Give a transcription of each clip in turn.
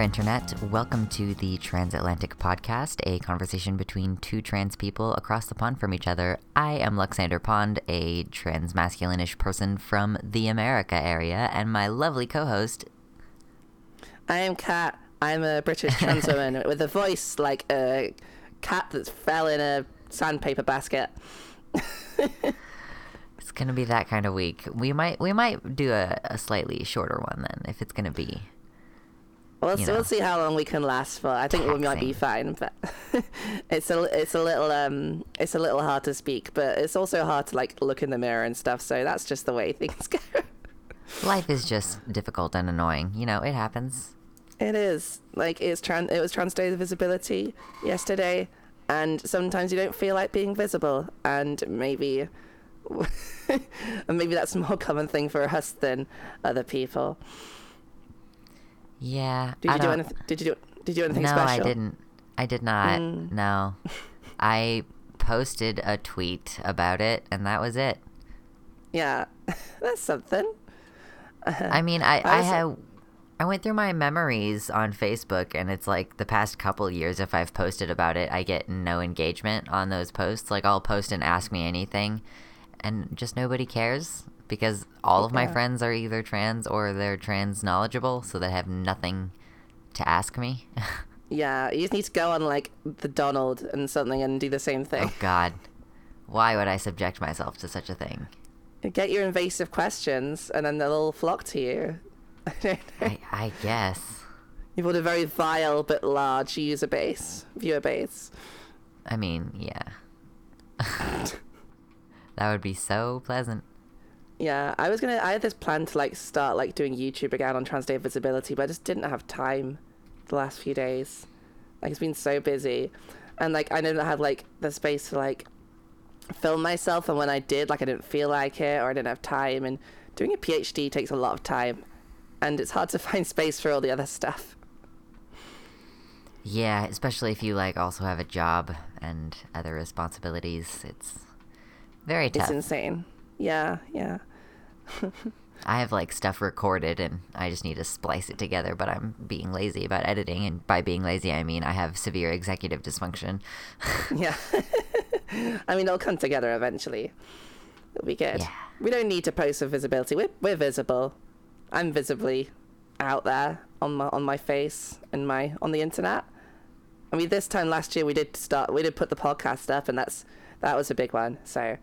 There, Internet. Welcome to the Transatlantic Podcast, a conversation between two trans people across the pond from each other. I am Luxander Pond, a trans masculinish person from the America area, and my lovely co host. I am Kat. I'm a British trans woman with a voice like a cat that fell in a sandpaper basket. It's gonna be that kind of week. We might we might do a, a slightly shorter one then, if it's gonna be. We'll, see, know. we'll see how long we can last for. I think we might be fine, but it's a it's a little um it's a little hard to speak, but it's also hard to like look in the mirror and stuff. So that's just the way things go. Life is just difficult and annoying. You know, it happens. It is like it's trans. It was Trans Day of Visibility yesterday, and sometimes you don't feel like being visible, and maybe, and maybe that's a more common thing for us than other people. Yeah. Did you do anything? Did you do? Did you do anything no, special? I didn't. I did not. Mm. No. I posted a tweet about it, and that was it. Yeah, that's something. I mean, I, I I have. I went through my memories on Facebook, and it's like the past couple years, if I've posted about it, I get no engagement on those posts. Like, I'll post and ask me anything, and just nobody cares because all of my friends are either trans or they're trans knowledgeable, so they have nothing to ask me. Yeah, you just need to go on like the Donald and something and do the same thing. oh, God. Why would I subject myself to such a thing? Get your invasive questions, and then they'll all flock to you. I don't know. I, I guess. You've got a very vile but large user base, viewer base. I mean, yeah. that would be so pleasant. Yeah, I was gonna. I had this plan to like start like doing YouTube again on Trans Day of Visibility, but I just didn't have time the last few days. Like it's been so busy, and like I didn't have like the space to like film myself, and when I did, like I didn't feel like it or I didn't have time. And doing a PhD takes a lot of time, and it's hard to find space for all the other stuff. Yeah, especially if you like also have a job and other responsibilities. It's very tough. It's insane. Yeah, yeah. I have like stuff recorded and I just need to splice it together, but I'm being lazy about editing and by being lazy I mean I have severe executive dysfunction. Yeah. I mean, it'll come together eventually. It'll be good. Yeah. We don't need to post for visibility. We're, we're visible. I'm visibly out there on my on my face and my on the internet. I mean, this time last year we did start. We did put the podcast up, and that's that was a big one. So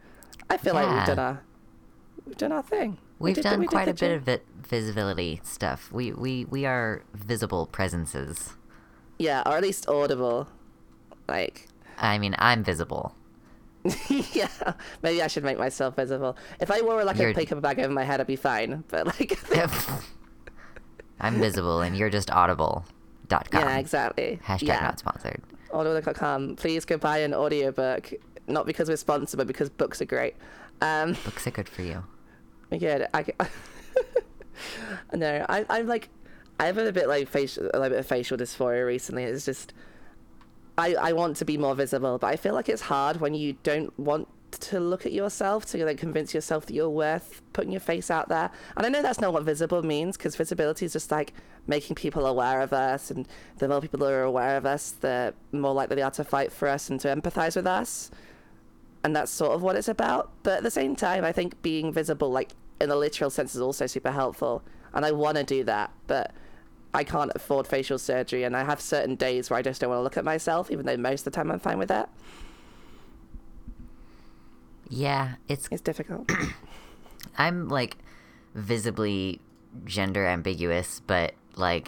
I feel like we've done our we've done our thing. We We've did done we quite a bit job. of vi- visibility stuff. We we we are visible presences. yeah, or at least audible. Like I mean, I'm visible. yeah, maybe I should make myself visible. If I wore like You're- a paper bag over my head, I'd be fine. But like, I'm visible and you're just audible.com. yeah, exactly. Hashtag yeah. not sponsored. Audible.com. Please go buy an audiobook. Not because we're sponsored, but because books are great. Um, Books are good for you. Good. I, no, I, I'm like, I have a bit like facial, a little bit of facial dysphoria recently. It's just, I, I want to be more visible, but I feel like it's hard when you don't want to look at yourself to like convince yourself that you're worth putting your face out there. And I know that's not what visible means because visibility is just like making people aware of us, and the more people are aware of us, the more likely they are to fight for us and to empathize with us. And that's sort of what it's about. But at the same time, I think being visible, like in the literal sense, is also super helpful. And I want to do that, but I can't afford facial surgery, and I have certain days where I just don't want to look at myself, even though most of the time I'm fine with that. Yeah, it's It's difficult. I'm like visibly gender ambiguous, but like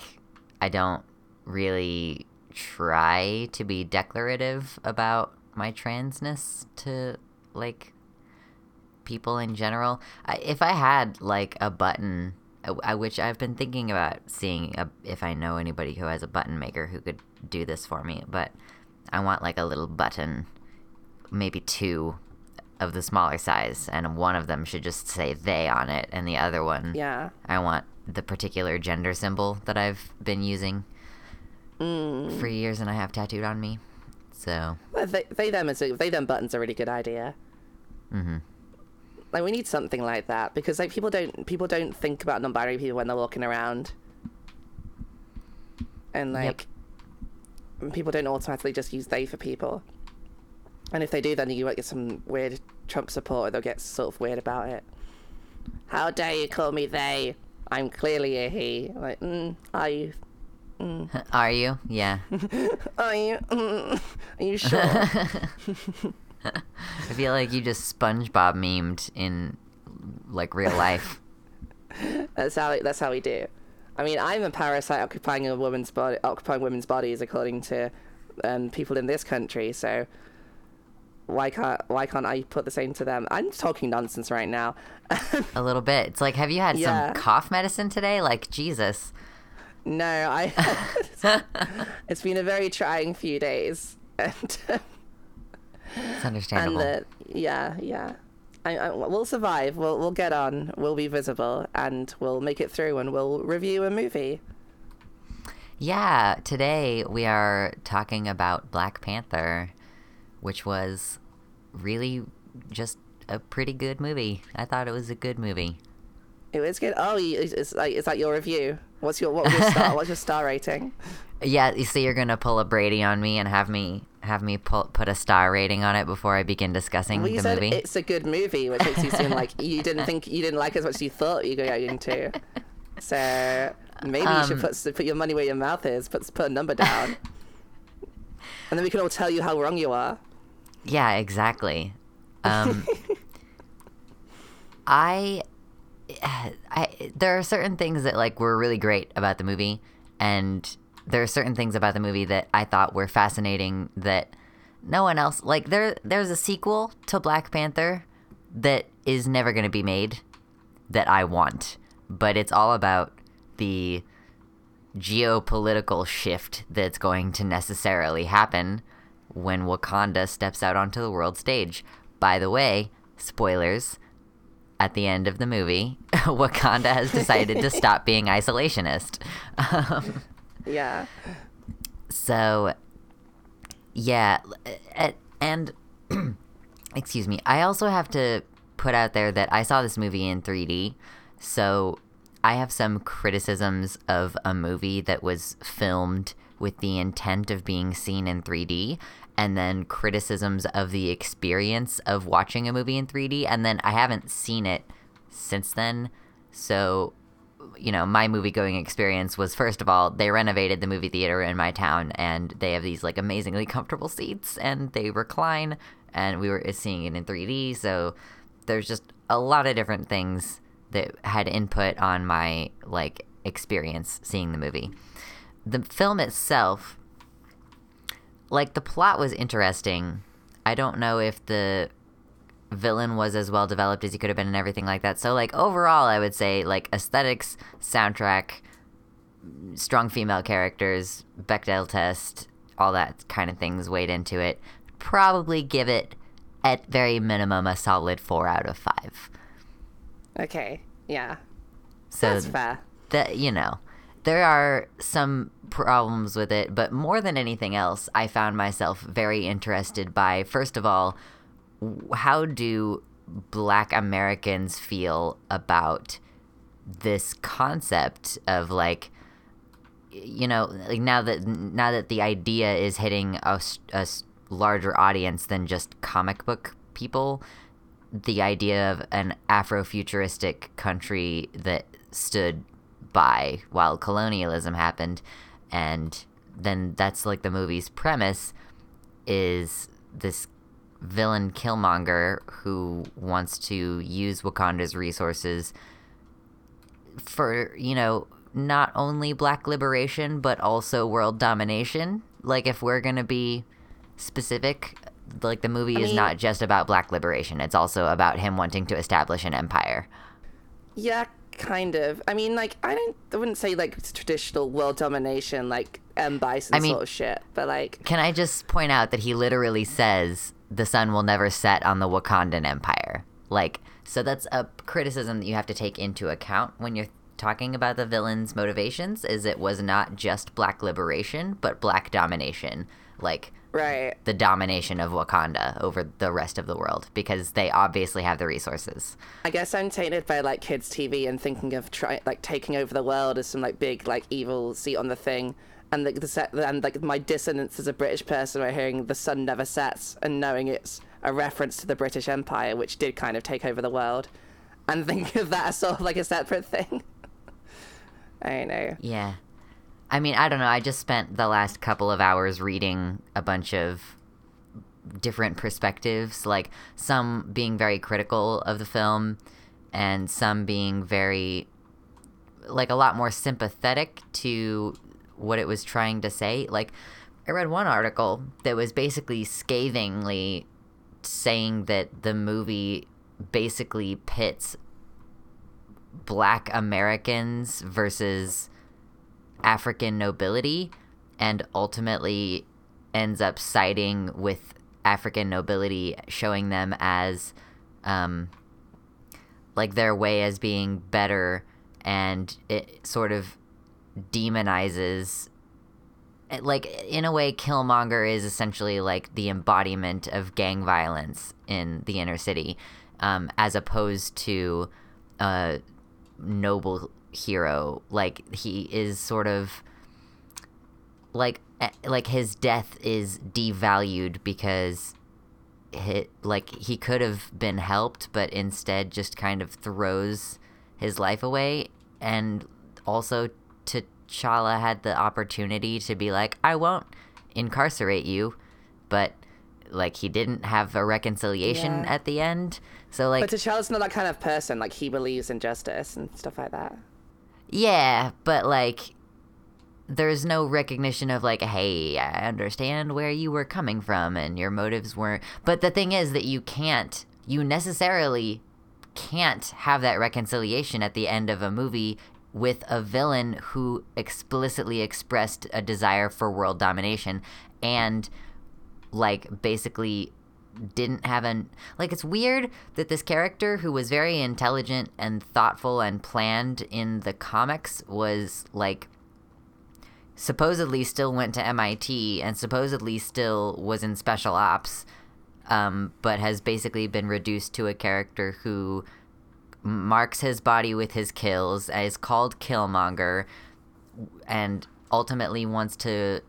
I don't really try to be declarative about my transness to like people in general. I, if I had like a button, uh, I- which I've been thinking about seeing a, if I know anybody who has a button maker who could do this for me, but I want like a little button, maybe two of the smaller size, and one of them should just say they on it, and the other one, yeah. I want the particular gender symbol that I've been using Mm. for years and I have tattooed on me. So, Well, they, they them is a, they them buttons a really good idea. hmm Like we need something like that because like people don't people don't think about non-binary people when they're walking around. and like people don't automatically just use they for people. And if they do, then you might get some weird Trump support. They'll get sort of weird about it. How dare you call me they? I'm clearly a he. Like, mm, are you? Are you? Yeah. Are you? Mm, are you sure? I feel like you just SpongeBob memed in like real life. that's how. That's how we do. I mean, I'm a parasite occupying a woman's body, occupying women's bodies, according to um, people in this country. So why can't why can't I put the same to them? I'm talking nonsense right now. A little bit. It's like, have you had Yeah. some cough medicine today? Like Jesus. No, I. it's been a very trying few days, and It's um, and understandable. the yeah yeah. I, I, we'll survive. We'll we'll get on. We'll be visible, and we'll make it through, and we'll review a movie. Yeah, today we are talking about Black Panther, which was really just a pretty good movie. I thought it was a good movie. It was good. Oh, it's like is that your review? What's your what your star? What's your star rating? Yeah, you see, you're gonna pull a Brady on me and have me have me pull, put a star rating on it before I begin discussing Well, you the said movie. it's a good movie, which makes you seem like you didn't think you didn't like as much as you thought you were going to. So maybe you should Um, put put your money where your mouth is. Put put a number down, and then we can all tell you how wrong you are. Yeah, exactly. Um, I, I, there are certain things that like were really great about the movie, and there are certain things about the movie that I thought were fascinating that no one else like. There, there's a sequel to Black Panther that is never going to be made that I want, but it's all about the geopolitical shift that's going to necessarily happen when Wakanda steps out onto the world stage. By the way, spoilers, at the end of the movie, Wakanda has decided to stop being isolationist. Um, Yeah, so, yeah, and excuse me, I also have to put out there that I saw this movie in 3D, so I have some criticisms of a movie that was filmed with the intent of being seen in 3D, and then criticisms of the experience of watching a movie in 3D, and then I haven't seen it since then, so you know, my movie going experience was first of all, they renovated the movie theater in my town and they have these like amazingly comfortable seats and they recline and we were seeing it in 3D. So there's just a lot of different things that had input on my like experience seeing the movie. The film itself, like the plot was interesting. I don't know if the villain was as well developed as he could have been and everything like that. So like overall I would say like aesthetics, soundtrack, strong female characters, Bechdel test, all that kind of things weighed into it. Probably give it at very minimum a solid 4 out of 5. okay, yeah, So that's fair. that you know there are some problems with it but more than anything else i found myself very interested by first of all how do black americans feel about this concept of like you know like now that now that the idea is hitting a larger audience than just comic book people the idea of an Afrofuturistic country that stood by while colonialism happened, and then that's like the movie's premise is this villain Killmonger who wants to use Wakanda's resources for, you know, not only black liberation but also world domination. Like if we're going to be specific, like the movie I is mean- not just about black liberation. It's also about him wanting to establish an empire. Yeah, kind of. I mean, like I don't, I wouldn't say like traditional world domination, like M Bison I mean- sort of shit, but like Can I just point out that he literally says the sun will never set on the Wakandan empire? Like, so that's a criticism that you have to take into account when you're talking about the villain's motivations is it was not just black liberation, but black domination. Like right. the domination of Wakanda over the rest of the world because they obviously have the resources. I guess I'm tainted by like kids TV and thinking of try like taking over the world as some like big like evil seat on the thing, and like the set and like my dissonance as a British person by hearing the sun never sets and knowing it's a reference to the British Empire, which did kind of take over the world, and think of that as sort of like a separate thing. I know. Yeah. I mean, I don't know. I just spent the last couple of hours reading a bunch of different perspectives, like some being very critical of the film and some being very like a lot more sympathetic to what it was trying to say. Like I read one article that was basically scathingly saying that the movie basically pits black Americans versus African nobility and ultimately ends up siding with African nobility, showing them as um, like their way as being better, and it sort of demonizes. Like in a way, Killmonger is essentially like the embodiment of gang violence in the inner city, um, as opposed to a noble hero. Like he is sort of like eh, like his death is devalued because hit like he could have been helped but instead just kind of throws his life away and also T'Challa had the opportunity to be like I won't incarcerate you but like he didn't have a reconciliation Yeah. at the end so like But T'Challa's not that kind of person. Like he believes in justice and stuff like that. Yeah, but like there's no recognition of like, hey, I understand where you were coming from and your motives weren't. But the thing is that you can't, you necessarily can't have that reconciliation at the end of a movie with a villain who explicitly expressed a desire for world domination and like basically didn't have an like it's weird that this character who was very intelligent and thoughtful and planned in the comics was like supposedly still went to MIT and supposedly still was in special ops um, but has basically been reduced to a character who marks his body with his kills is called Killmonger and ultimately wants to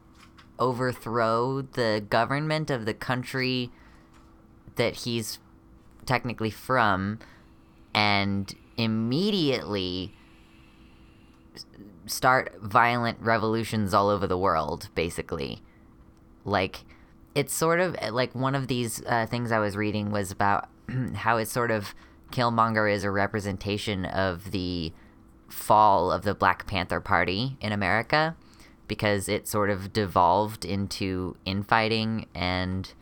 overthrow the government of the country that he's technically from and immediately start violent revolutions all over the world basically. Like it's sort of like one of these uh, things i was reading was about how it's sort of killmonger is a representation of the fall of the black panther party in america because it sort of devolved into infighting and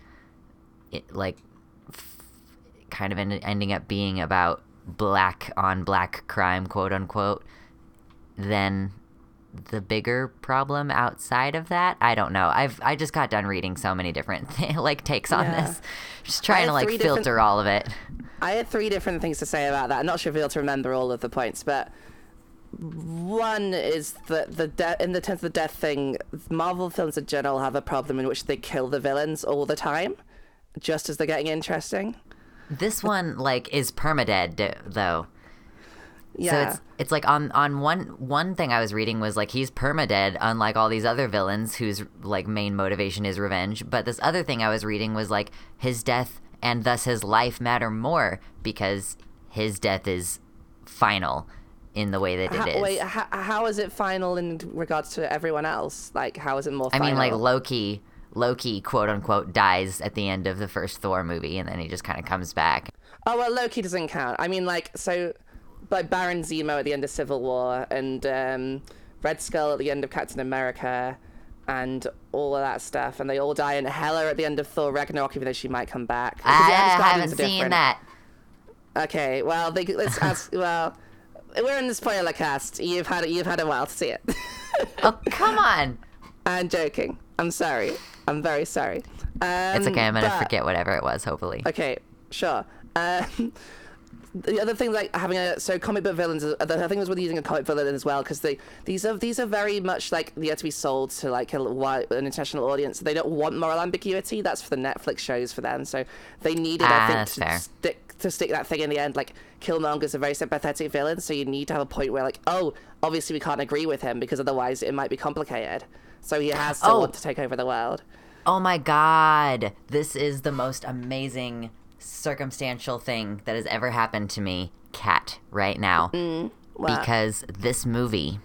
it like kind of en- ending up being about black on black crime quote unquote then the bigger problem outside of that? I don't know. I've i just got done reading so many different like takes on Yeah. this. Just trying to like different- filter all of it. I had three different things to say about that. I'm not sure if you'll able to remember all of the points, but one is that the de- in the terms of the death thing, Marvel films in general have a problem in which they kill the villains all the time, just as they're getting interesting. this one like is permadead though Yeah. So it's it's like on on one one thing I was reading was like he's permadead, unlike all these other villains whose like main motivation is revenge. But this other thing I was reading was like his death and thus his life matter more because his death is final in the way that it How, is. wait, how, how is it final in regards to everyone else? Like, how is it more I mean, like Loki, Loki quote unquote dies at the end of the first Thor movie, and then he just kind of comes back. Oh well, Loki doesn't count. I mean, like so, like Baron Zemo at the end of Civil War and um, Red Skull at the end of Captain America, and all of that stuff, and they all die, and Hela at the end of Thor Ragnarok, even though she might come back. I Asgardians haven't seen different. that. Okay, well, they, let's ask. well, we're in the spoiler cast. You've had you've had a while to see it. Oh come on! I'm joking. I'm sorry. I'm very sorry. Um, It's okay. I'm gonna but- forget whatever it was. Hopefully. Okay, sure. Um, the other thing, like having a so comic book villains, uh, the thing was with using a comic villain as well, because they these are these are very much like they have to be sold to like a wide, an international audience. They don't want moral ambiguity. That's for the Netflix shows for them. So they needed, Ah, I think, to fair. stick to stick that thing in the end. Like Killmonger's a very sympathetic villain, so you need to have a point where like, oh, obviously we can't agree with him because otherwise it might be complicated. so he has to Oh. want to take over the world. Oh my god. This is the most amazing circumstantial thing that has ever happened to me, Kat, right now. Wow. Because this movie,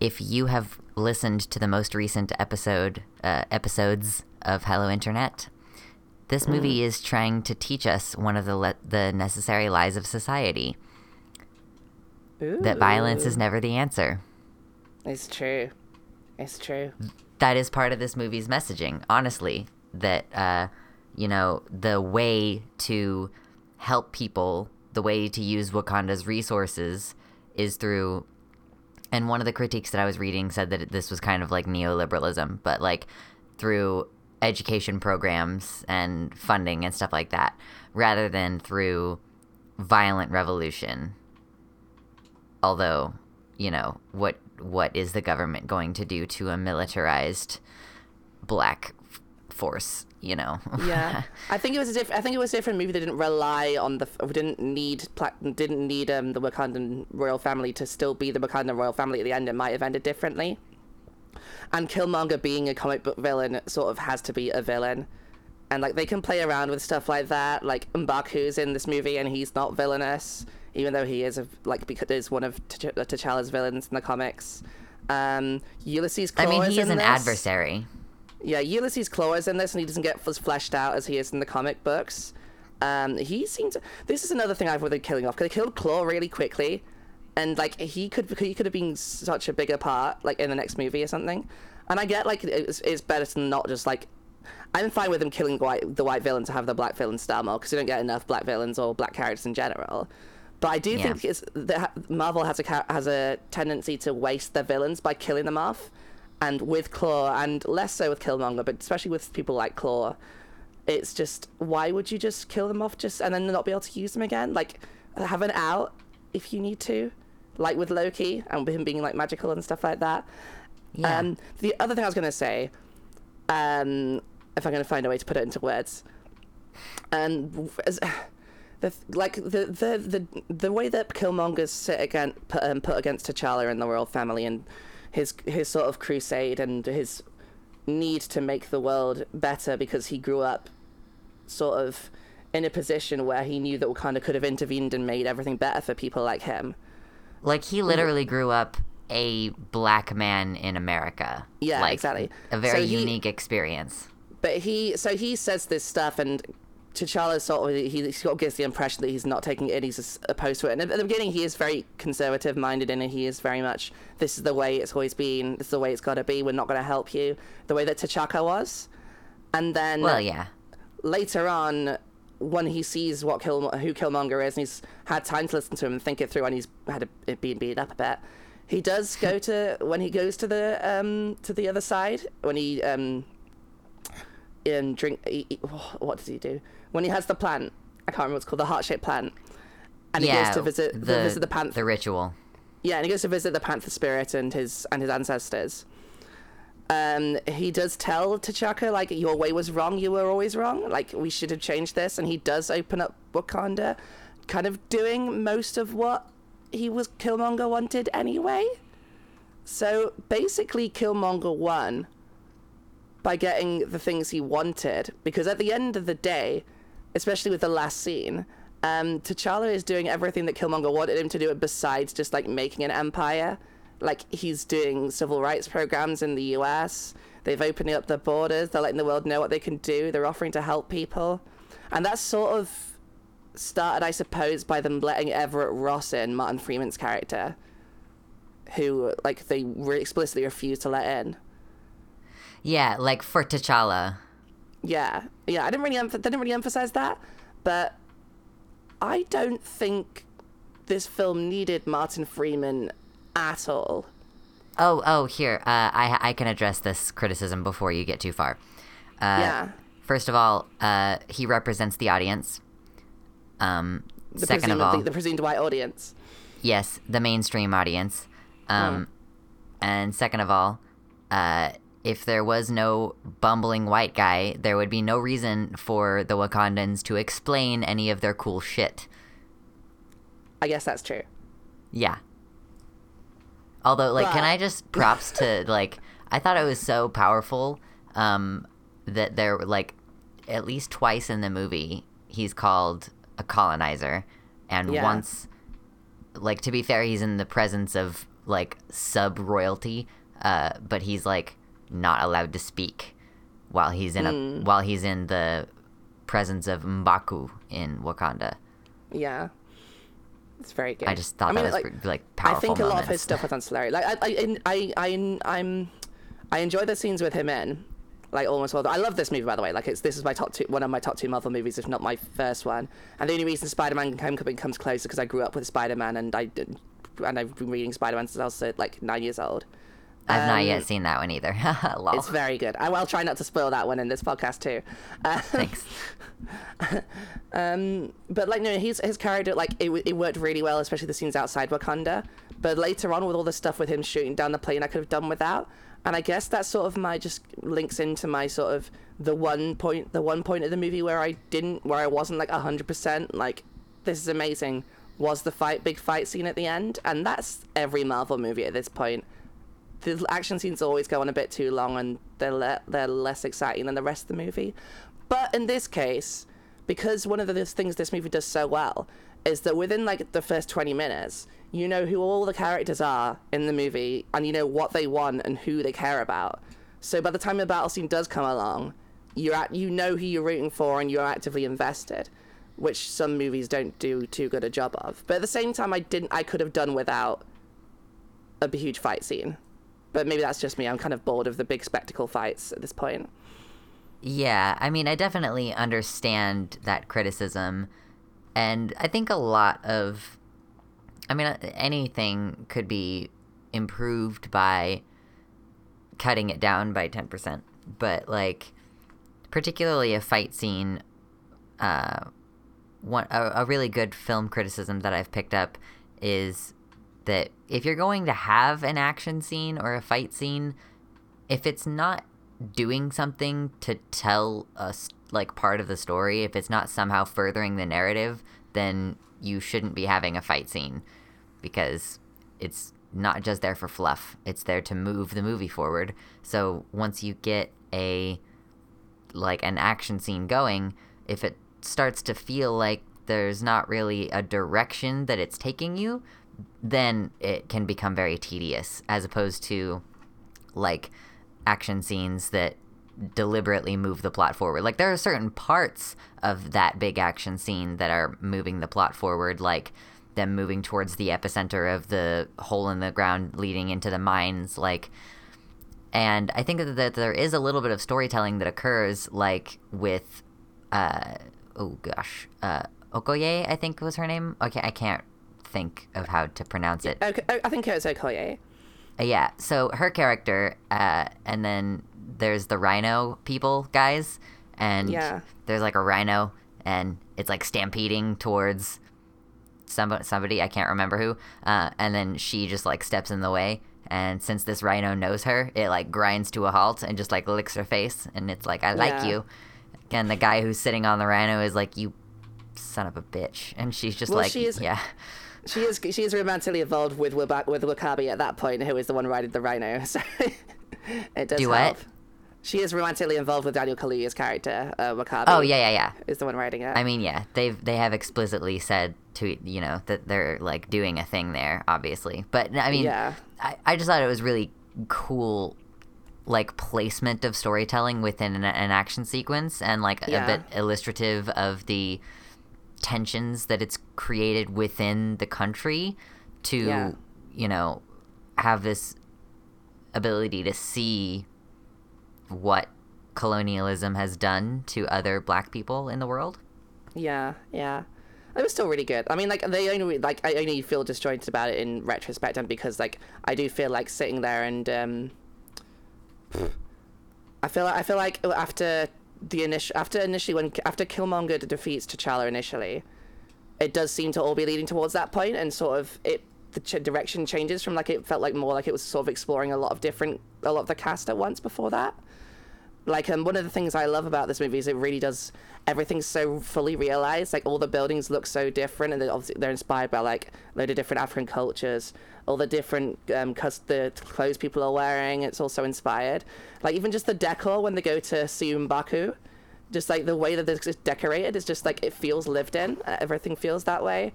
if you have listened to the most recent episode uh, episodes of Hello Internet, this movie is trying to teach us one of the le- the necessary lies of society that violence is never the answer. It's true. It's true. that is part of this movie's messaging honestly that uh you know the way to help people the way to use wakanda's resources is through and one of the critiques that i was reading said that this was kind of like neoliberalism but like through education programs and funding and stuff like that rather than through violent revolution although you know what what is the government going to do to a militarized black f- force you know Yeah, I think it was a diff- I think it was a different movie that didn't rely on the f- didn't need pla- didn't need um the Wakandan royal family to still be the Wakandan royal family at the end. It might have ended differently. And Killmonger being a comic book villain sort of has to be a villain. And like they can play around with stuff like that. Like M'Baku's in this movie and he's not villainous, even though he is a, like because is one of T'Ch- T'Challa's villains in the comics. Um, Ulysses. i mean he in is an this. adversary Yeah, Ulysses Klaue is in this, and he doesn't get as fleshed out as he is in the comic books. Um, he seems. This is another thing I've with killing off because they killed Klaue really quickly, and like he could he could have been such a bigger part like in the next movie or something. And I get like it's, it's better to not just like. I'm fine with them killing white, the white villain to have the black villain star more because you don't get enough black villains or black characters in general. But I do Yeah. think it's that Marvel has a has a tendency to waste their villains by killing them off, and with Klaue, and less so with Killmonger, but especially with people like Klaue, it's just why would you just kill them off just and then not be able to use them again? Like have an out if you need to, like with Loki and with him being like magical and stuff like that. yeah Um, the other thing I was going to say, um, if I'm going to find a way to put it into words, and as, the like the the the the way that Killmonger's sit against put, um, put against T'Challa and the royal family and his his sort of crusade and his need to make the world better because he grew up sort of in a position where he knew that Wakanda could have intervened and made everything better for people like him. Like he literally grew up a black man in america Yeah, like, exactly. a very So he- unique experience But he, so he says this stuff, and T'Challa sort of he sort of gives the impression that he's not taking it, he's opposed to it. And at the beginning, he is very conservative minded, and he is very much this is the way it's always been, this is the way it's got to be. We're not going to help you, the way that T'Chaka was. And then well yeah later on, when he sees what Kill, who Killmonger is, and he's had time to listen to him and think it through, and he's had a, been beat up a bit. He does go to when he goes to the um to the other side when he um um drink he, he- what does he do when he has the plant I can't remember what's called the heart shaped plant and he yeah goes to visit the, the, visit the panther the ritual yeah, and he goes to visit the Panther Spirit and his and his ancestors. Um, he does tell T'Chaka like your way was wrong, you were always wrong. Like we should have changed this, and he does open up Wakanda, kind of doing most of what he was Killmonger wanted anyway. So basically, Killmonger won by getting the things he wanted because at the end of the day, especially with the last scene, um, T'Challa is doing everything that Killmonger wanted him to do, besides just like making an empire. Like he's doing civil rights programs in the U.S. They've opened up the borders. They're letting the world know what they can do. They're offering to help people, and that's sort of started, I suppose, by them letting Everett Ross in, Martin Freeman's character, who like they re- explicitly refused to let in. yeah like for t'challa Yeah, yeah. I didn't really, emph- didn't really emphasize that, but I don't think this film needed Martin Freeman at all. Oh, oh, here. Uh, I I can address this criticism before you get too far. Uh, yeah, First of all, uh, he represents the audience. Um, the second of all, the presumed white audience. yes, the mainstream audience. Um, and second of all, uh, if there was no bumbling white guy, there would be no reason for the Wakandans to explain any of their cool shit. I guess that's true. Yeah. Although, like, can I just props to like I thought it was so powerful um, that there were like at least twice in the movie he's called a colonizer, and Yeah. once, like to be fair, he's in the presence of like sub royalty, uh, but he's like not allowed to speak while he's in a Hmm. while he's in the presence of M'Baku in Wakanda. Yeah. It's very good. I just thought I mean, that was like, pretty, like I powerful. think a lot of his stuff was ancillary. Like I, I, I, I, I'm, I enjoy the scenes with him in, like almost all. The, I love this movie by the way. Like it's this is my top two, one of my top two Marvel movies, if not my first one. And the only reason Spider-Man Homecoming comes close is because I grew up with Spider-Man and I did, and I've been reading Spider-Man since I was like nine years old. I've not yet um, seen that one either. It's very good. I will try not to spoil that one in this podcast too. Uh, Thanks. but like no his his character like it, it worked really well especially the scenes outside wakanda but later on with all the stuff with him shooting down the plane i could have done without and i guess that sort of my just links into my sort of the one point the one point of the movie where i didn't where i wasn't like 100% like this is amazing was the fight big fight scene at the end and that's every marvel movie at this point the action scenes always go on a bit too long and they're le- they're less exciting than the rest of the movie. But in this case, because one of the things this movie does so well is that within like the first 20 minutes, you know who all the characters are in the movie and you know what they want and who they care about. So by the time the battle scene does come along, you're at you know who you're rooting for and you're actively invested, which some movies don't do too good a job of. But at the same time I didn't I could have done without a huge fight scene. But maybe that's just me. I'm kind of bored of the big spectacle fights at this point. Yeah, I mean, I definitely understand that criticism, and I think a lot of, I mean, uh, anything could be improved by cutting it down by ten percent, but like, particularly a fight scene, uh, one a, a really good film criticism that I've picked up is that if you're going to have an action scene or a fight scene, if it's not doing something to tell us like part of the story, if it's not somehow furthering the narrative, then you shouldn't be having a fight scene because it's not just there for fluff. It's there to move the movie forward. So once you get a like an action scene going, if it starts to feel like there's not really a direction that it's taking you, then it can become very tedious as opposed to like action scenes that deliberately move the plot forward. Like there are certain parts of that big action scene that are moving the plot forward like them moving towards the epicenter of the hole in the ground leading into the mines like and I think that there is a little bit of storytelling that occurs, like with, uh, oh gosh, uh, Okoye, I think was her name. Okay, I can't think of how to pronounce it. Okay, I think it was Okoye. Uh, yeah, so her character, uh, and then there's the rhino people guys, and Yeah. there's like a rhino, and it's like stampeding towards somebody, somebody I can't remember who, uh, and then she just like steps in the way, and since this rhino knows her, it like grinds to a halt and just like licks her face, and it's like I like Yeah. you, and the guy who's sitting on the rhino is like you son of a bitch, and she's just Well, like she is- yeah. She is she is romantically involved with with Wakabi at that point, who is the one riding the rhino. So it does Do what? help. She is romantically involved with Daniel Kaluuya's character, uh, Wakabi. Oh yeah, yeah, yeah. is the one riding it. I mean, yeah, they've they have explicitly said to you know that they're like doing a thing there, obviously. But I mean, Yeah. I, I just thought it was really cool, like placement of storytelling within an, an action sequence, and like Yeah. a bit illustrative of the tensions that it's created within the country to Yeah. you know have this ability to see what colonialism has done to other black people in the world. Yeah, yeah. It was still really good. I mean, like they only like I only feel disjointed about it in retrospect, and because like I do feel like sitting there and um, I feel I feel like after the initial after initially when after Killmonger defeats T'Challa initially, it does seem to all be leading towards that point, and sort of it the ch- direction changes from like it felt like more like it was sort of exploring a lot of different a lot of the cast at once before that. Like um, one of the things I love about this movie is it really does everything so fully realized. Like all the buildings look so different, and they're obviously they're inspired by like a load of different African cultures. All the different um, cus- the clothes people are wearing, it's also inspired. Like even just the decor when they go to Siumbaku, just like the way that this it's decorated is just like it feels lived in. Uh, everything feels that way,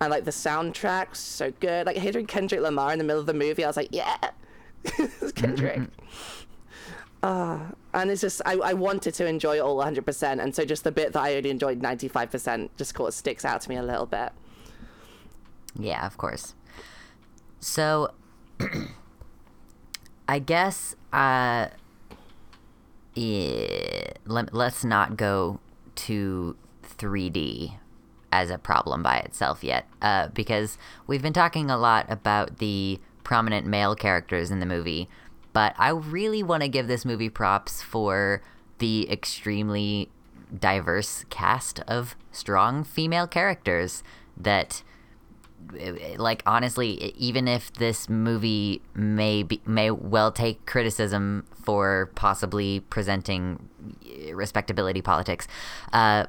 and like the soundtrack's so good. Like hearing Kendrick Lamar in the middle of the movie, I was like, yeah, it's Kendrick. Uh, and it's just I, I wanted to enjoy it all 100% and so just the bit that i only enjoyed 95% just sort of sticks out to me a little bit Yeah, of course. So, I guess uh, yeah, let, let's not go to 3D as a problem by itself yet, uh, because we've been talking a lot about the prominent male characters in the movie, but I really want to give this movie props for the extremely diverse cast of strong female characters that like honestly even if this movie may be, may well take criticism for possibly presenting respectability politics uh,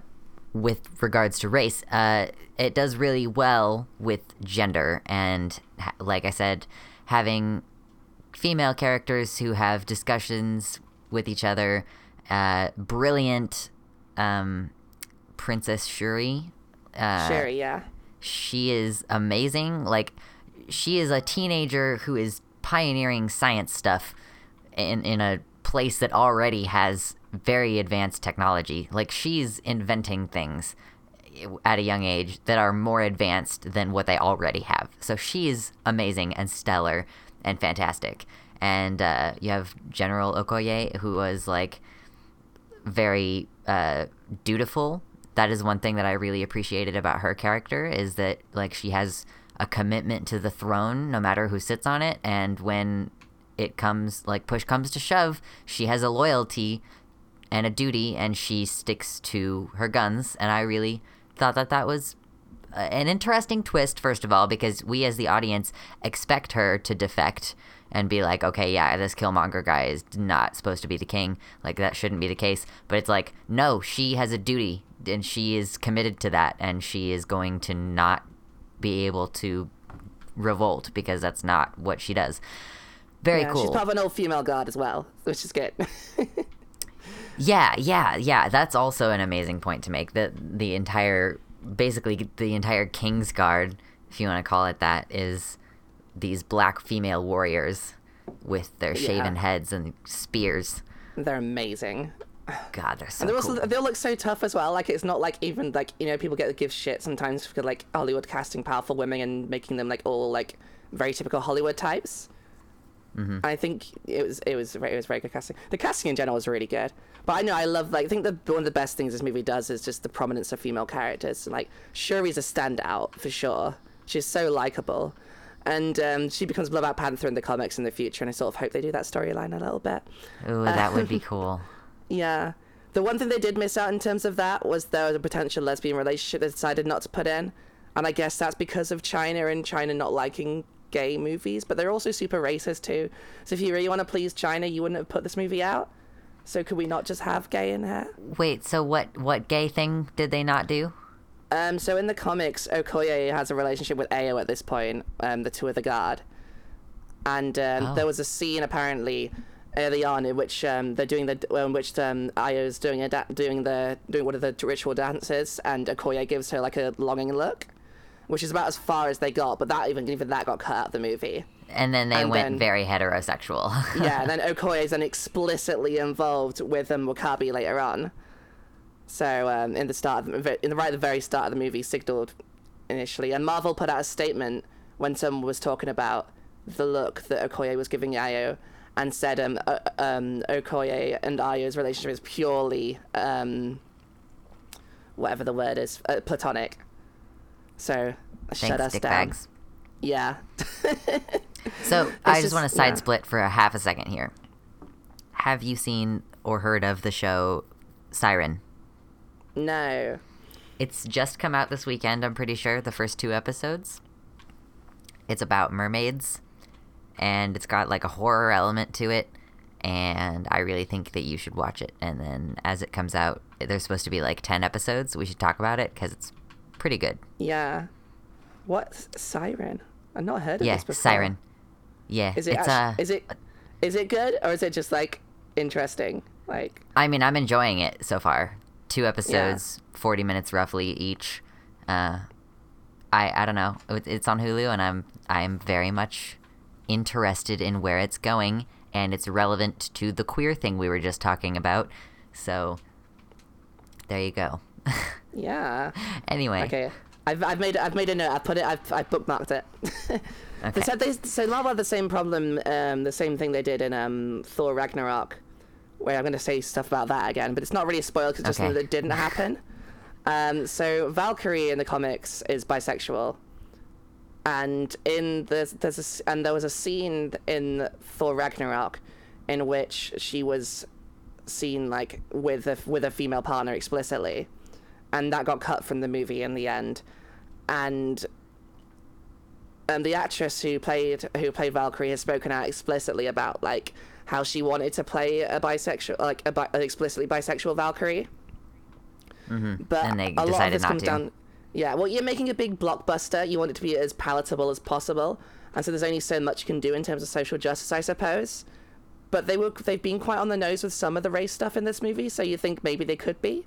with regards to race uh, it does really well with gender and like i said having female characters who have discussions with each other uh, brilliant um, princess shuri uh, sherry yeah she is amazing. Like she is a teenager who is pioneering science stuff in in a place that already has very advanced technology. Like she's inventing things at a young age that are more advanced than what they already have. So she is amazing and stellar and fantastic. And uh, you have General Okoye, who was like very uh, dutiful. That is one thing that I really appreciated about her character is that like she has a commitment to the throne no matter who sits on it. And when it comes like push comes to shove she has a loyalty and a duty and she sticks to her guns. And I really thought that that was an interesting twist first of all because we as the audience expect her to defect and be like, okay, yeah, this Killmonger guy is not supposed to be the king. Like that shouldn't be the case. But it's like, no, she has a duty and she is committed to that and she is going to not be able to revolt because that's not what she does. Very yeah, cool. She's of an old female guard as well, which is good. yeah, yeah, yeah. That's also an amazing point to make. That the entire, basically, the entire King's Guard, if you want to call it that, is these black female warriors with their shaven Yeah. heads and spears. They're amazing. God, they're so And they're cool. also they look so tough as well. Like it's not like even like you know people get to give shit sometimes for like Hollywood casting powerful women and making them like all like very typical Hollywood types. Mm-hmm. I think it was it was very, it was very good casting. The casting in general was really good. But I know I love like I think the one of the best things this movie does is just the prominence of female characters. Like Shuri's a standout for sure. She's so likable. And um, she becomes Black Panther in the comics in the future, and I sort of hope they do that storyline a little bit. Ooh, that would be cool. Yeah. The one thing they did miss out in terms of that was there was a potential lesbian relationship they decided not to put in. And I guess that's because of China and China not liking gay movies, but they're also super racist too. So if you really want to please China, you wouldn't have put this movie out. So could we not just have gay in here? Wait, so what? What gay thing did they not do? Um, so in the comics, Okoye has a relationship with Ayo at this point, um, the two of the guard. And um, Oh. there was a scene apparently early on in which um, they're doing the in which um, Ayo's doing a da- doing the doing one of the ritual dances, and Okoye gives her like a longing look, which is about as far as they got. But that even even that got cut out of the movie. And then they And went then- very heterosexual. Yeah, and then Okoye is then explicitly involved with um, Wakabi later on. So um, in the start, of the, in the right at the very start of the movie, signaled initially, and Marvel put out a statement when someone was talking about the look that Okoye was giving Ayo, and said um, uh, um, Okoye and Ayo's relationship is purely um, whatever the word is, uh, platonic. So shut us down. bags. Yeah. So I just, just- want to side yeah. split for a half a second here. Have you seen or heard of the show Siren? no. It's just come out this weekend, I'm pretty sure, the first two episodes. It's about mermaids, and it's got like a horror element to it, and I really think that you should watch it. And then as it comes out, there's supposed to be like 10 episodes. We should talk about it because it's pretty good. Yeah. What Siren? I've not heard of yeah, this before. Siren. Yeah, Is it? it's act- uh, is it? Is it good or is it just like interesting? Like, I mean, I'm enjoying it so far. Two episodes, 40 minutes roughly each. Uh, I I don't know. It's on Hulu, and I'm I'm very much interested in where it's going, and it's relevant to the queer thing we were just talking about. So there you go. yeah. anyway, Okay. I've, I've made I've made a note. I put it. I've, I've bookmarked it. They Okay. said they so Marvel had the same problem, um, the same thing they did in um, Thor Ragnarok, where I'm going to say stuff about that again, but it's not really a spoiler because it's just Okay. something that didn't happen. um, so Valkyrie in the comics is bisexual, and in the there's a and there was a scene in Thor Ragnarok in which she was seen like with a with a female partner explicitly, and that got cut from the movie in the end, and um, the actress who played who played Valkyrie has spoken out explicitly about like how she wanted to play a bisexual like a bi- an explicitly bisexual Valkyrie. Mm-hmm. But And they a lot of decided this comes to. down. Yeah, well, you're making a big blockbuster. You want it to be as palatable as possible, and so there's only so much you can do in terms of social justice, I suppose. But they were they've been quite on the nose with some of the race stuff in this movie, so you think maybe they could be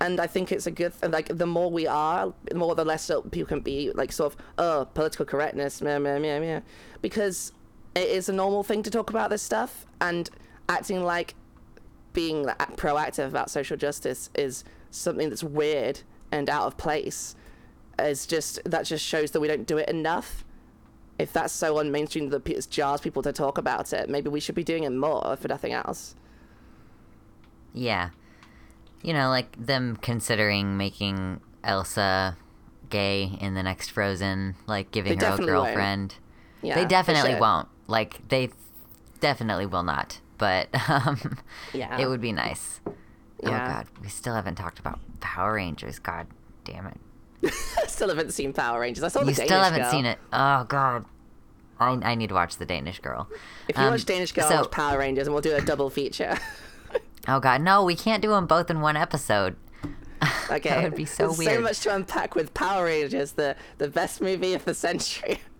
and I think it's a good th- like the more we are, the more the less people can be like sort of oh political correctness, meh, meh, meh, meh. because it is a normal thing to talk about this stuff, and acting like being proactive about social justice is something that's weird and out of place. Is just that just shows that we don't do it enough. If that's so on mainstream that it jars people to talk about it, maybe we should be doing it more, for nothing else. yeah, you know, like them considering making Elsa gay in the next Frozen, like giving They her a girlfriend. Yeah, they definitely should. won't. Like they definitely will not. But um, Yeah. it would be nice. Oh God, we still haven't talked about Power Rangers. God damn it. Still haven't seen Power Rangers. I saw the You Danish still haven't Girl. seen it. Oh God. I, I need to watch the Danish Girl. If you Um, watch Danish Girl, so- watch Power Rangers, and we'll do a double feature. Oh God, no, we can't do them both in one episode. Okay, that would be so There's weird. So much to unpack with Power Rangers, the the best movie of the century.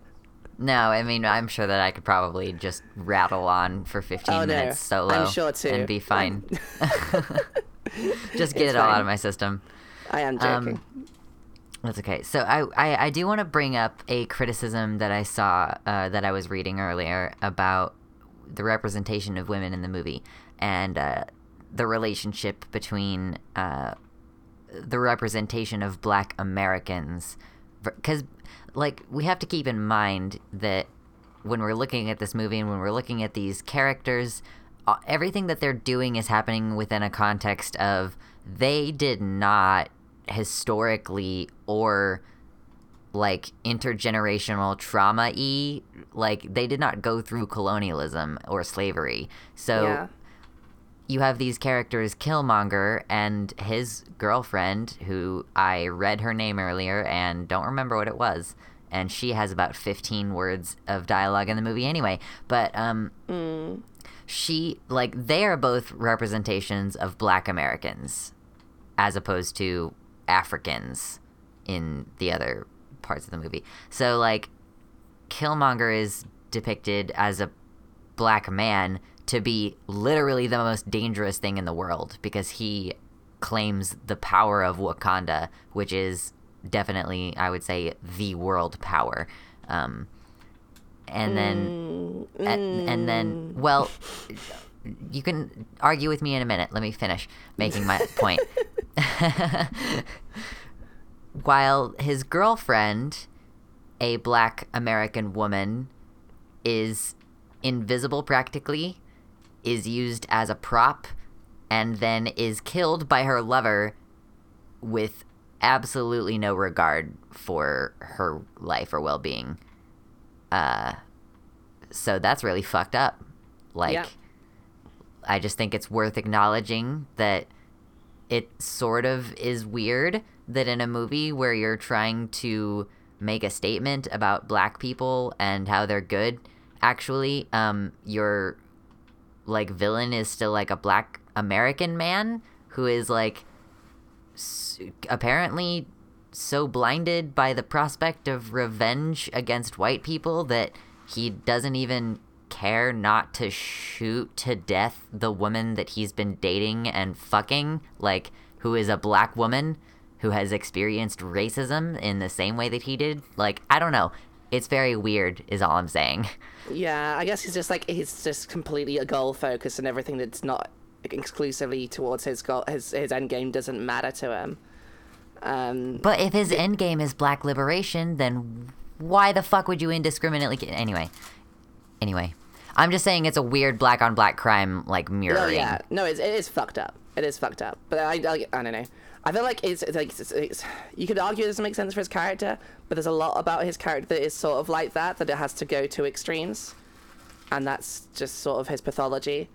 No, I mean I'm sure that I could probably just rattle on for 15 Oh, no. minutes solo I'm sure too. and be fine. just get It's it all out of my system. I am joking. Um, That's okay. So I I, I do want to bring up a criticism that I saw uh, that I was reading earlier about the representation of women in the movie and uh, the relationship between uh, the representation of Black Americans, because like we have to keep in mind that when we're looking at this movie and when we're looking at these characters, everything that they're doing is happening within a context of they did not historically or like intergenerational trauma e like they did not go through colonialism or slavery. So yeah, you have these characters Killmonger and his girlfriend, who I read her name earlier and don't remember what it was. And she has about 15 words of dialogue in the movie anyway. But um, she, like, they are both representations of black Americans as opposed to Africans in the other parts of the movie. So, like, Killmonger is depicted as a black man to be literally the most dangerous thing in the world because he claims the power of Wakanda, which is definitely, I would say, the world power. Um, and then, and, and then, well, you can argue with me in a minute. Let me finish making my point. While his girlfriend, a black American woman, is invisible practically, is used as a prop, and then is killed by her lover with absolutely no regard for her life or well being. Uh, so that's really fucked up. Like, Yeah. I just think it's worth acknowledging that it sort of is weird that in a movie where you're trying to make a statement about black people and how they're good, actually, um, you're like villain is still like a black American man who is like s- apparently so blinded by the prospect of revenge against white people that he doesn't even care not to shoot to death the woman that he's been dating and fucking, like, who is a black woman who has experienced racism in the same way that he did. Like, I don't know. It's very weird, is all I'm saying. Yeah, I guess he's just like he's just completely a goal focus, and everything that's not exclusively towards his goal, his his end game doesn't matter to him. Um, But if his end game is black liberation, then why the fuck would you indiscriminately ki- anyway? Anyway, I'm just saying it's a weird black on black crime like oh mirroring. yeah, no, it's, it is fucked up. It is fucked up. But I, I, I don't know. I feel like it's, it's like it's, it's, you could argue it doesn't make sense for his character, but there's a lot about his character that is sort of like that that it has to go to extremes, and that's just sort of his pathology.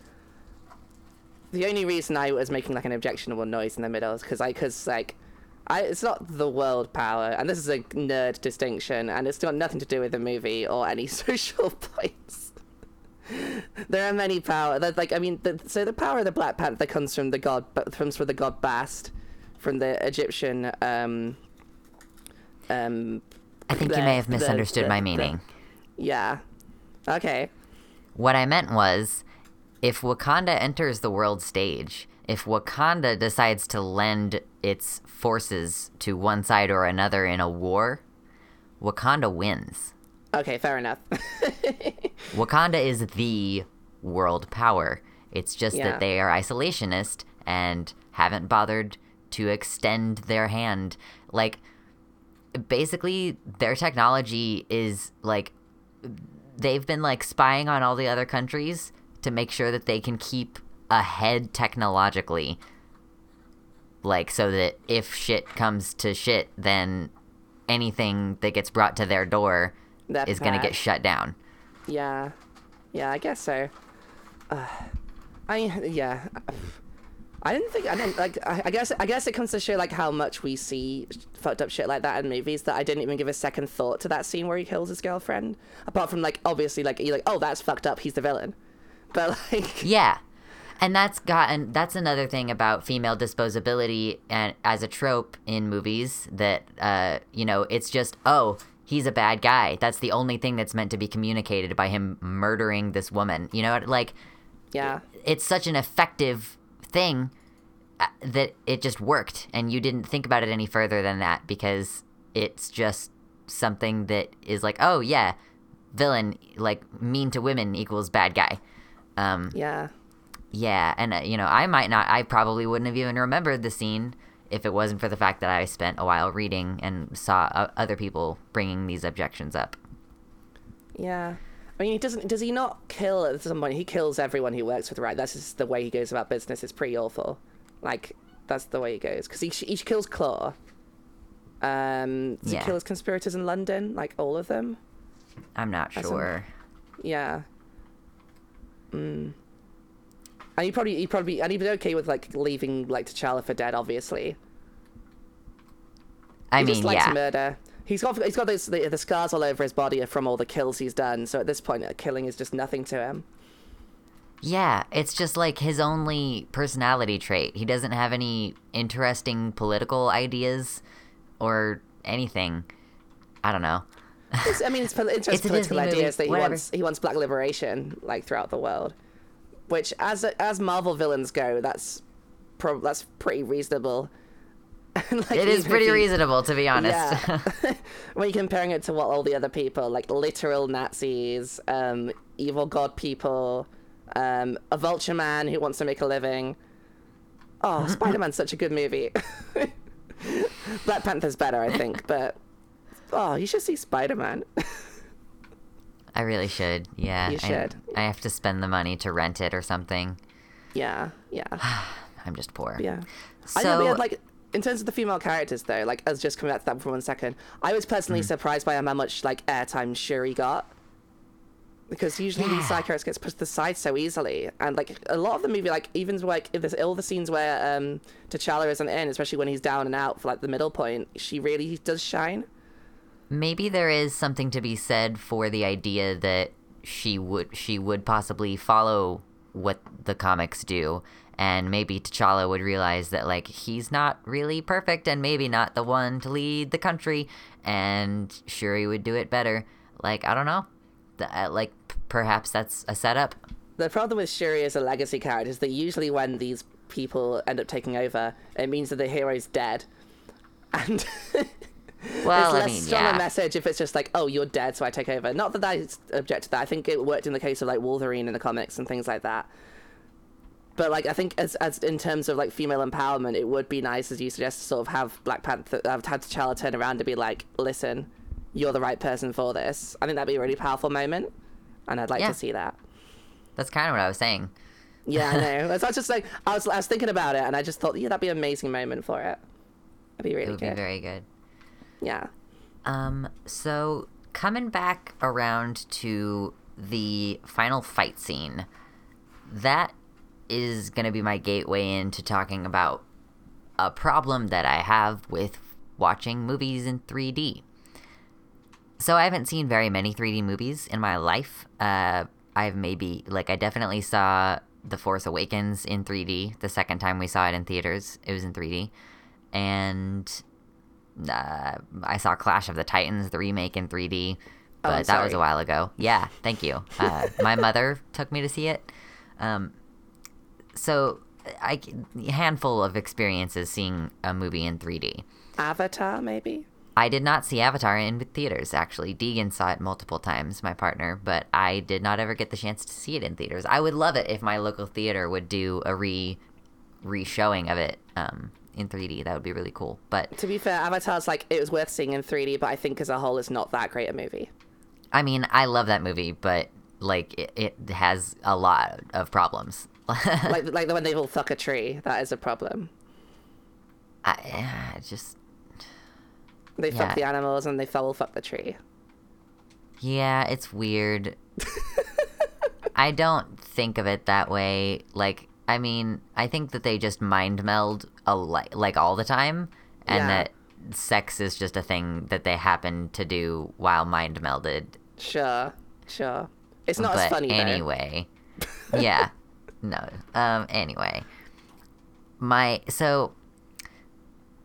The only reason I was making like an objectionable noise in the middle is because I, because like, I it's not the world power, and this is a nerd distinction, and it's got nothing to do with the movie or any social points. there are many power. That like I mean, the, so the power of the Black Panther comes from the god, comes from the god Bast, from the Egyptian. Um, um, I think you may have misunderstood the- my the- meaning. yeah. Okay. What I meant was if Wakanda enters the world stage, if Wakanda decides to lend its forces to one side or another in a war, Wakanda wins. Okay. Fair enough. Wakanda is the world power. It's just Yeah. that they are isolationist and haven't bothered to extend their hand. Like, basically, their technology is like they've been like spying on all the other countries to make sure that they can keep ahead technologically. Like, so that if shit comes to shit, then anything that gets brought to their door They're is gonna get shut down. Yeah, yeah, I guess so. Uh, I yeah, I didn't think I didn't like. I, I guess I guess it comes to show like how much we see fucked up shit like that in movies that I didn't even give a second thought to that scene where he kills his girlfriend. Apart from like obviously like you're like oh that's fucked up he's the villain, but like Yeah. And that's gotten that's another thing about female disposability and as a trope in movies that uh you know, it's just oh, he's a bad guy. That's the only thing that's meant to be communicated by him murdering this woman. You know, like yeah it's such an effective thing uh, that it just worked and you didn't think about it any further than that because it's just something that is like, oh yeah, villain like mean to women equals bad guy. Um yeah yeah, and uh, you know, I might not, I probably wouldn't have even remembered the scene if it wasn't for the fact that I spent a while reading and saw uh, other people bringing these objections up. yeah. I mean, he doesn't. Does he not kill at some point? He kills everyone he works with, right? That's just the way he goes about business. It's pretty awful. Like that's the way he goes because he he kills Klaue. Um, does Yeah. he kill his conspirators in London? Like all of them? I'm not That's sure. Yeah. Mm. And he probably he probably and he'd be okay with like leaving like T'Challa for dead. Obviously, I he mean, just likes yeah. murder. He's got he's got those the, the scars all over his body from all the kills he's done. So at this point, killing is just nothing to him. Yeah, it's just like his only personality trait. He doesn't have any interesting political ideas or anything. I don't know. It's, I mean, it's, it's just political Disney movie, ideas that he whatever. wants. He wants black liberation, like throughout the world. Which, as as Marvel villains go, that's pro- that's pretty reasonable. like, It is pretty reasonable, to be honest. Yeah. when you're comparing it to what all the other people, like literal Nazis, um, evil god people, um, a vulture man who wants to make a living. Oh, Spider Man's such a good movie. Black Panther's better, I think, but oh, you should see Spider Man. I really should. Yeah. You I- should. I, have to spend the money to rent it or something. yeah, yeah, I'm just poor. yeah. So, I know, we had, like, in terms of the female characters, though, like, as just coming back to that for one second, I was personally Mm. surprised by how much, like, airtime Shuri got. Because usually these Yeah. side characters gets pushed to the side so easily, and like a lot of the movie, like even like if there's all the scenes where um T'Challa isn't in, especially when he's down and out for like the middle point, she really does shine. maybe there is something to be said for the idea that she would she would possibly follow what the comics do and maybe T'Challa would realize that like he's not really perfect and maybe not the one to lead the country and Shuri would do it better. Like I don't know. The, uh, like p- perhaps that's a setup. The problem with Shuri as a legacy character is that usually when these people end up taking over, it means that the hero's dead. And Well, it's I less mean, strong yeah. a message if it's just like, oh, you're dead, so I take over. Not that I object to that. I think it worked in the case of like Wolverine in the comics and things like that. But like, I think as as in terms of like female empowerment, it would be nice, as you suggest, to sort of have Black Panther, have had T'Challa turn around to be like, listen, you're the right person for this. I think that'd be a really powerful moment, and I'd like Yeah. to see that. That's kind of what I was saying. Yeah, I know. so I was just like, I was, I was thinking about it, and I just thought, yeah, that'd be an amazing moment for it. That'd be It really would be good. very good. Yeah. Um, so coming back around to the final fight scene, that is going to be my gateway into talking about a problem that I have with watching movies in 3D. So I haven't seen very many 3D movies in my life. Uh, I've maybe like I definitely saw The Force Awakens in 3D the second time we saw it in theaters. It was in 3D, and uh, I saw Clash of the Titans, the remake in 3D, but Oh, that was a while ago. Yeah, thank you. Uh, my mother took me to see it. Um, so I a handful of experiences seeing a movie in 3D. Avatar, maybe. I did not see Avatar in theaters, actually. Deegan saw it multiple times, my partner, but I did not ever get the chance to see it in theaters. I would love it if my local theater would do a re re showing of it um, in 3D. That would be really cool. But To be fair, Avatar's like it was worth seeing in 3D, but I think as a whole, it's not that great a movie. I mean, I love that movie, but like it, it has a lot of problems. like like the when they all fuck a tree, that is a problem. I, I just They Yeah. fuck the animals and they foul fuck the tree. Yeah, it's weird. I don't think of it that way. Like, I mean, I think that they just mind meld a li- like all the time, and Yeah. that sex is just a thing that they happen to do while mind melded. Sure, sure. It's not but as funny anyway, yeah, no. Um, anyway, my so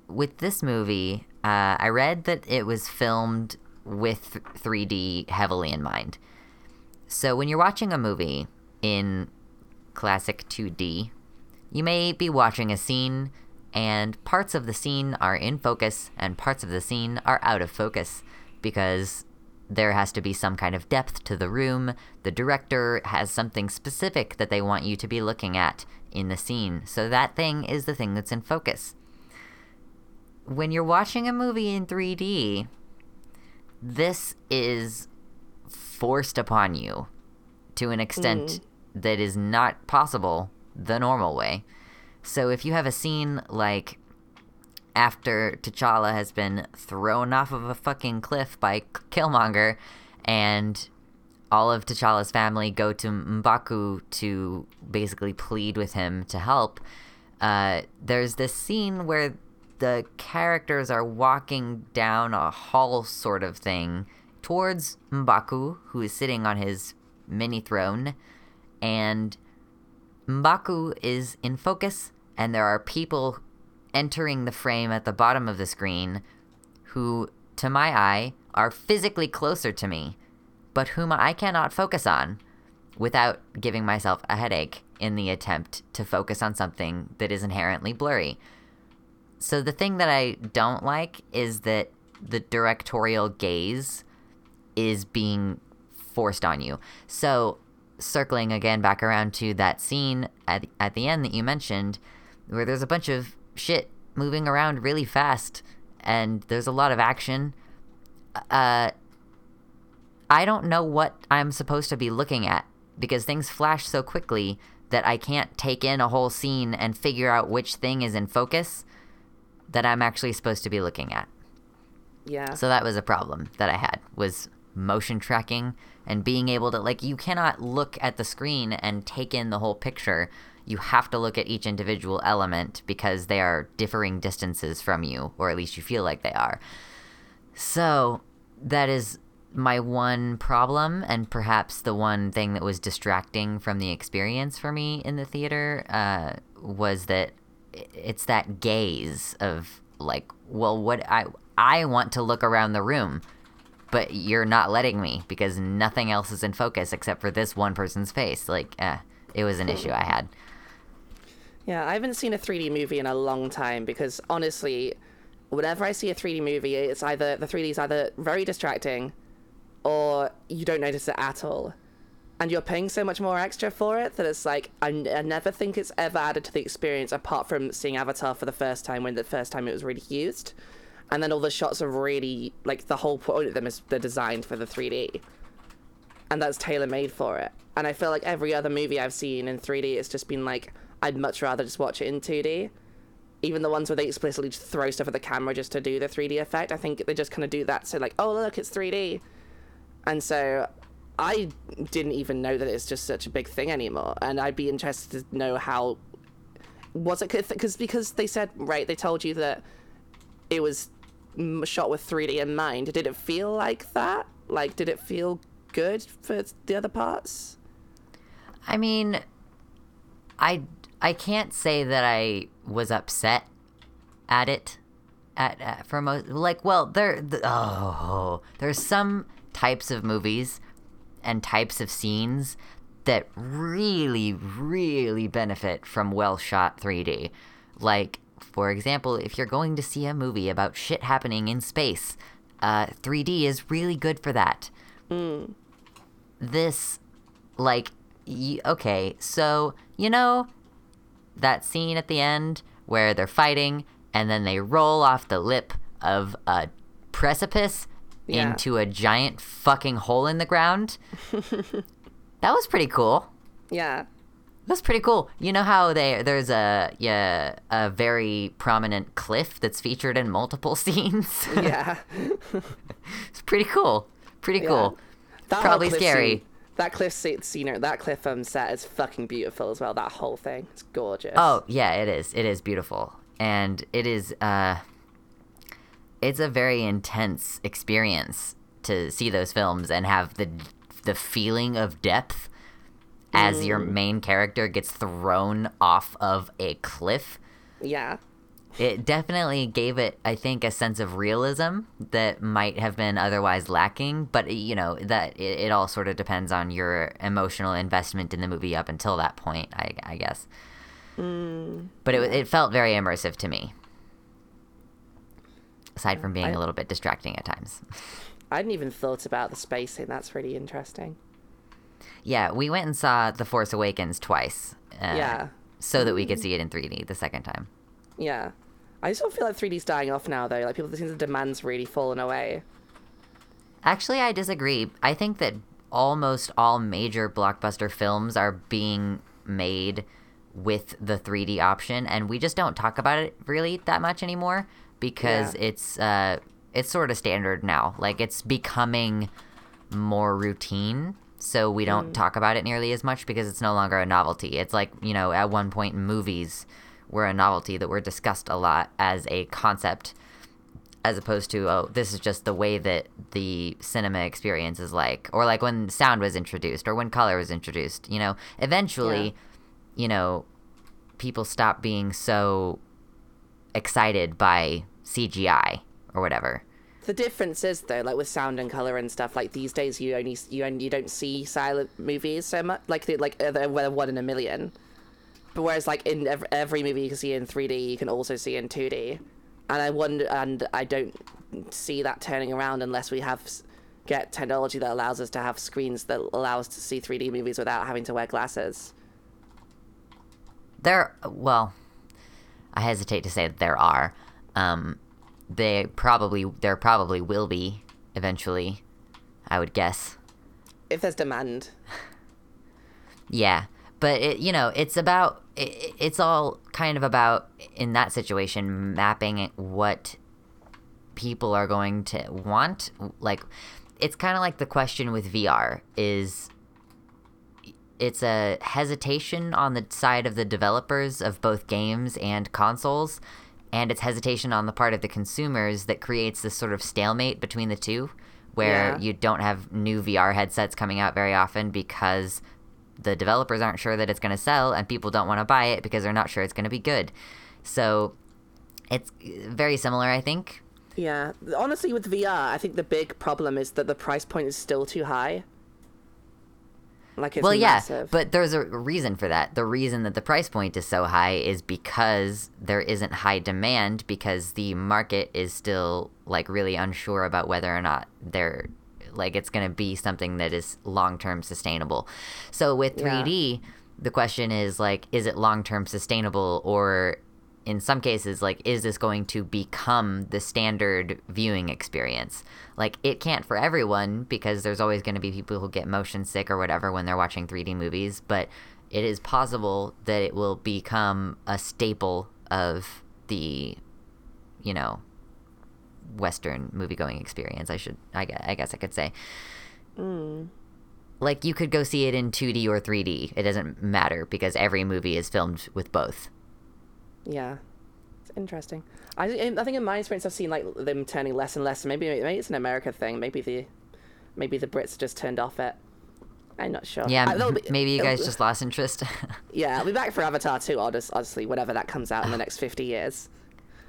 with this movie, uh, I read that it was filmed with 3D heavily in mind. So when you're watching a movie in classic 2D, you may be watching a scene, and parts of the scene are in focus, and parts of the scene are out of focus because there has to be some kind of depth to the room. The director has something specific that they want you to be looking at in the scene, so that thing is the thing that's in focus. When you're watching a movie in 3D, this is forced upon you to an extent mm-hmm. that is not possible the normal way. So if you have a scene like after T'Challa has been thrown off of a fucking cliff by Killmonger and all of T'Challa's family go to M'Baku to basically plead with him to help, uh, there's this scene where the characters are walking down a hall sort of thing towards M'Baku, who is sitting on his mini throne, and M'Baku is in focus, and there are people entering the frame at the bottom of the screen who, to my eye, are physically closer to me, but whom I cannot focus on without giving myself a headache in the attempt to focus on something that is inherently blurry. So the thing that I don't like is that the directorial gaze is being forced on you. So circling again back around to that scene at at the end that you mentioned where there's a bunch of shit moving around really fast and there's a lot of action uh I don't know what I'm supposed to be looking at because things flash so quickly that I can't take in a whole scene and figure out which thing is in focus that I'm actually supposed to be looking at. Yeah. So that was a problem that I had was motion tracking and being able to like you cannot look at the screen and take in the whole picture. You have to look at each individual element because they are differing distances from you or at least you feel like they are. So that is my one problem, and perhaps the one thing that was distracting from the experience for me in the theater, uh, was that it's that gaze of like, well, what I I want to look around the room, but you're not letting me because nothing else is in focus except for this one person's face. Like, eh, it was an issue I had. Yeah, I haven't seen a 3D movie in a long time because honestly, whenever I see a 3D movie, it's either the 3D is either very distracting or you don't notice it at all. And you're paying so much more extra for it that it's like, I, n- I never think it's ever added to the experience apart from seeing Avatar for the first time when the first time it was really used. And then all the shots are really, like, the whole point of them is they're designed for the 3D. And that's tailor made for it. And I feel like every other movie I've seen in 3D, it's just been like, I'd much rather just watch it in 2D. Even the ones where they explicitly just throw stuff at the camera just to do the 3D effect, I think they just kind of do that. So, like, oh, look, it's 3D. And so I didn't even know that it's just such a big thing anymore. And I'd be interested to know how. Was it because because they said right? They told you that it was shot with 3D in mind. Did it feel like that? Like, did it feel good for the other parts? I mean, I I can't say that I was upset at it at, at for most like well there the, oh there's some types of movies and types of scenes that really really benefit from well shot 3D like for example if you're going to see a movie about shit happening in space uh, 3D is really good for that. This like y- okay so you know that scene at the end where they're fighting and then they roll off the lip of a precipice Yeah. into a giant fucking hole in the ground that was pretty cool Yeah. that's pretty cool. You know how they there's a yeah a very prominent cliff that's featured in multiple scenes. Yeah. it's pretty cool. Pretty Yeah. cool. That Probably scary. scene- that cliff scene, that cliff um, set is fucking beautiful as well. That whole thing, it's gorgeous. Oh yeah, it is. It is beautiful, and it is. uh It's a very intense experience to see those films and have the the feeling of depth as your main character gets thrown off of a cliff. yeah, It definitely gave it, I think, a sense of realism that might have been otherwise lacking. But you know that it, it all sort of depends on your emotional investment in the movie up until that point, I, I guess. but it it felt very immersive to me. Aside from being I- a little bit distracting at times. I hadn't even thought about the spacing. That's really interesting. yeah, we went and saw The Force Awakens twice. Uh, Yeah. So that we could see it in 3D the second time. Yeah, I still feel like 3D's dying off now, though. Like people think the demand's really fallen away. Actually, I disagree. I think that almost all major blockbuster films are being made with the 3D option, and we just don't talk about it really that much anymore because Yeah. it's uh, it's sort of standard now. Like it's becoming more routine, so we don't talk about it nearly as much because it's no longer a novelty. It's like you know, at one point, movies were a novelty that were discussed a lot as a concept as opposed to oh this is just the way that the cinema experience is like or like when sound was introduced or when color was introduced you know eventually you know people stop being so excited by cgi or whatever The difference is though, like with sound and color and stuff, like these days you only you only, you don't see silent movies so much. Like they like uh, they're one in a million. But whereas like in every, every movie you can see in 3D, you can also see in 2D. And I wonder, and I don't see that turning around unless we have get technology that allows us to have screens that allow us to see 3D movies without having to wear glasses. there well i hesitate to say that there are um they probably there probably will be eventually i would guess If there's demand. Yeah, but it, you know, it's about it, it's all kind of about in that situation mapping what people are going to want. Like, it's kind of like the question with VR is it's a hesitation on the side of the developers of both games and consoles, and it's hesitation on the part of the consumers that creates this sort of stalemate between the two, where Yeah. you don't have new VR headsets coming out very often because the developers aren't sure that it's going to sell and people don't want to buy it because they're not sure it's going to be good. So it's very similar, I think. Yeah, honestly, with VR, I think the big problem is that the price point is still too high. Like it's well, massive. yeah, but there's a reason for that. The reason that the price point is so high is because there isn't high demand because the market is still like really unsure about whether or not they're like it's going to be something that is long-term sustainable. So with 3D, the question is like is it long-term sustainable? Or in some cases like is this going to become the standard viewing experience? Like it can't for everyone because there's always going to be people who get motion sick or whatever when they're watching 3d movies but it is possible that it will become a staple of the you know western movie going experience i should i guess i, guess I could say like you could go see it in 2d or 3d it doesn't matter because every movie is filmed with both Yeah, it's interesting. I I think in my experience, I've seen like them turning less and less. Maybe maybe it's an America thing. Maybe the maybe the Brits just turned off it. I'm not sure. Yeah, Uh, be- maybe you guys just lost interest. Yeah, I'll be back for Avatar too. Honest, honestly, whatever that comes out in the next fifty years.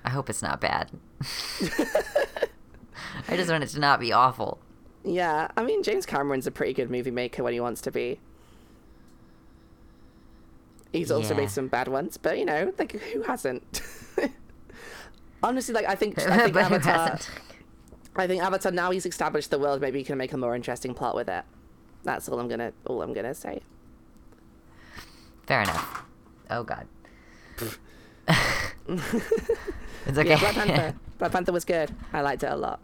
I hope it's not bad. I just want it to not be awful. Yeah, I mean James Cameron's a pretty good movie maker when he wants to be. He's also Yeah. made some bad ones, but you know, like who hasn't? Honestly, like I think I think Avatar. I think Avatar now he's established the world. Maybe he can make a more interesting plot with it. That's all I'm gonna all I'm gonna say. Fair enough. Oh god. It's okay. Yeah, Black Panther. Black Panther was good. I liked it a lot.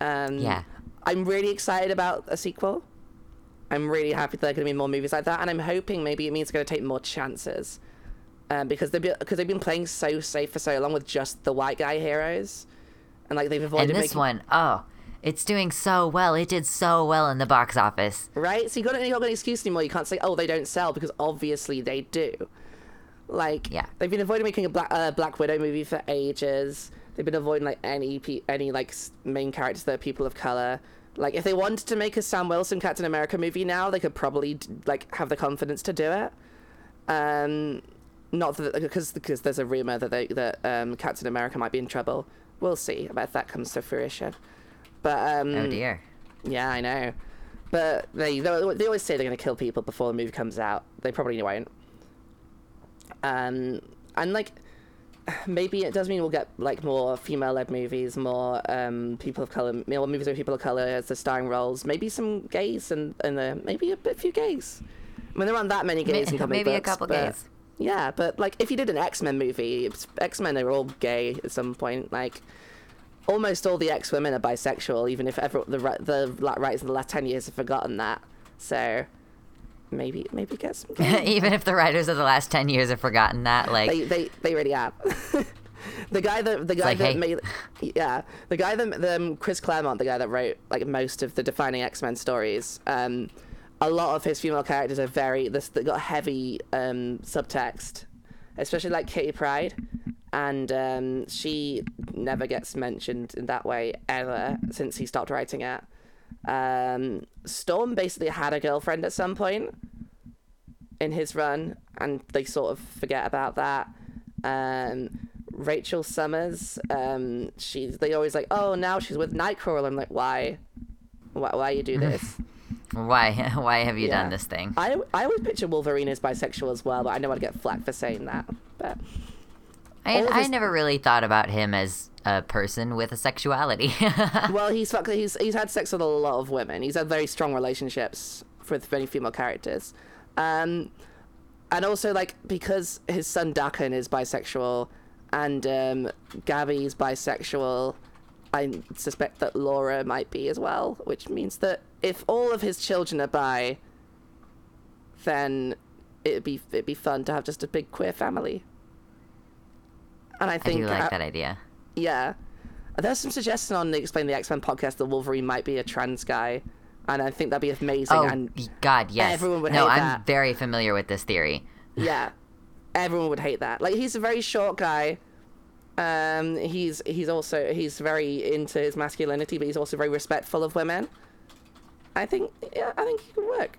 Um, Yeah. I'm really excited about a sequel. I'm really happy that there are going to be more movies like that, and I'm hoping maybe it means it's going to take more chances, um, because they've been, because they've been playing so safe for so long with just the white guy heroes, and like they've avoided and this making, one, oh, it's doing so well. It did so well in the box office. right? So you got you got an excuse anymore. You can't say, oh, they don't sell because obviously they do. Like, Yeah. they've been avoiding making a Black uh, Black Widow movie for ages. They've been avoiding like any pe- any like main characters that are people of color. Like, if they wanted to make a Sam Wilson Captain America movie now, they could probably like have the confidence to do it. Um, not that because because there's a rumor that they that um Captain America might be in trouble. We'll see about if that comes to fruition. But um, Oh dear. yeah, I know. But they they they always say they're going to kill people before the movie comes out. They probably won't. Um, and like maybe it does mean we'll get like more female-led movies, more um people of color, more movies with people of color as the starring roles. Maybe some gays and and uh, maybe a bit few gays. I mean, there aren't that many gays in comic Maybe a books, couple but- gays. Yeah, but like if you did an X Men movie, X Men are all gay at some point. Like almost all the X women are bisexual, even if ever the the writers of the last ten years have forgotten that. So maybe maybe get some. Even if the writers of the last 10 years have forgotten that, like, they they they really have. the guy that the guy like, that hey. made yeah the guy that the um, Chris Claremont the guy that wrote like most of the defining X Men stories. Um, a lot of his female characters are very this they got heavy um subtext, especially like Kitty Pryde, and um, she never gets mentioned in that way ever since he stopped writing it. Um, Storm basically had a girlfriend at some point in his run, and they sort of forget about that. Um, Rachel Summers, um, she they always like, oh, now she's with Nightcrawler. I'm like, why? Why, why you do this? why why have you Yeah. done this thing? I I always picture Wolverine as bisexual as well, but I know I'd get flack for saying that. But I, I never really thought about him as a person with a sexuality. well, he's fuck- he's he's had sex with a lot of women. He's had very strong relationships with many female characters, um, and also like because his son Daken is bisexual, and um, Gabby's bisexual. I suspect that Laura might be as well, which means that if all of his children are bi, then it'd be it'd be fun to have just a big queer family. And I I think do like uh, that idea. Yeah. There's some suggestion on the Explain the X Men podcast that Wolverine might be a trans guy, and I think that'd be amazing. Oh and God, yes. everyone would no, I'm that. very familiar with this theory. yeah, everyone would hate that. Like he's a very short guy, Um, he's he's also he's very into his masculinity, but he's also very respectful of women. I think yeah, I think he could work.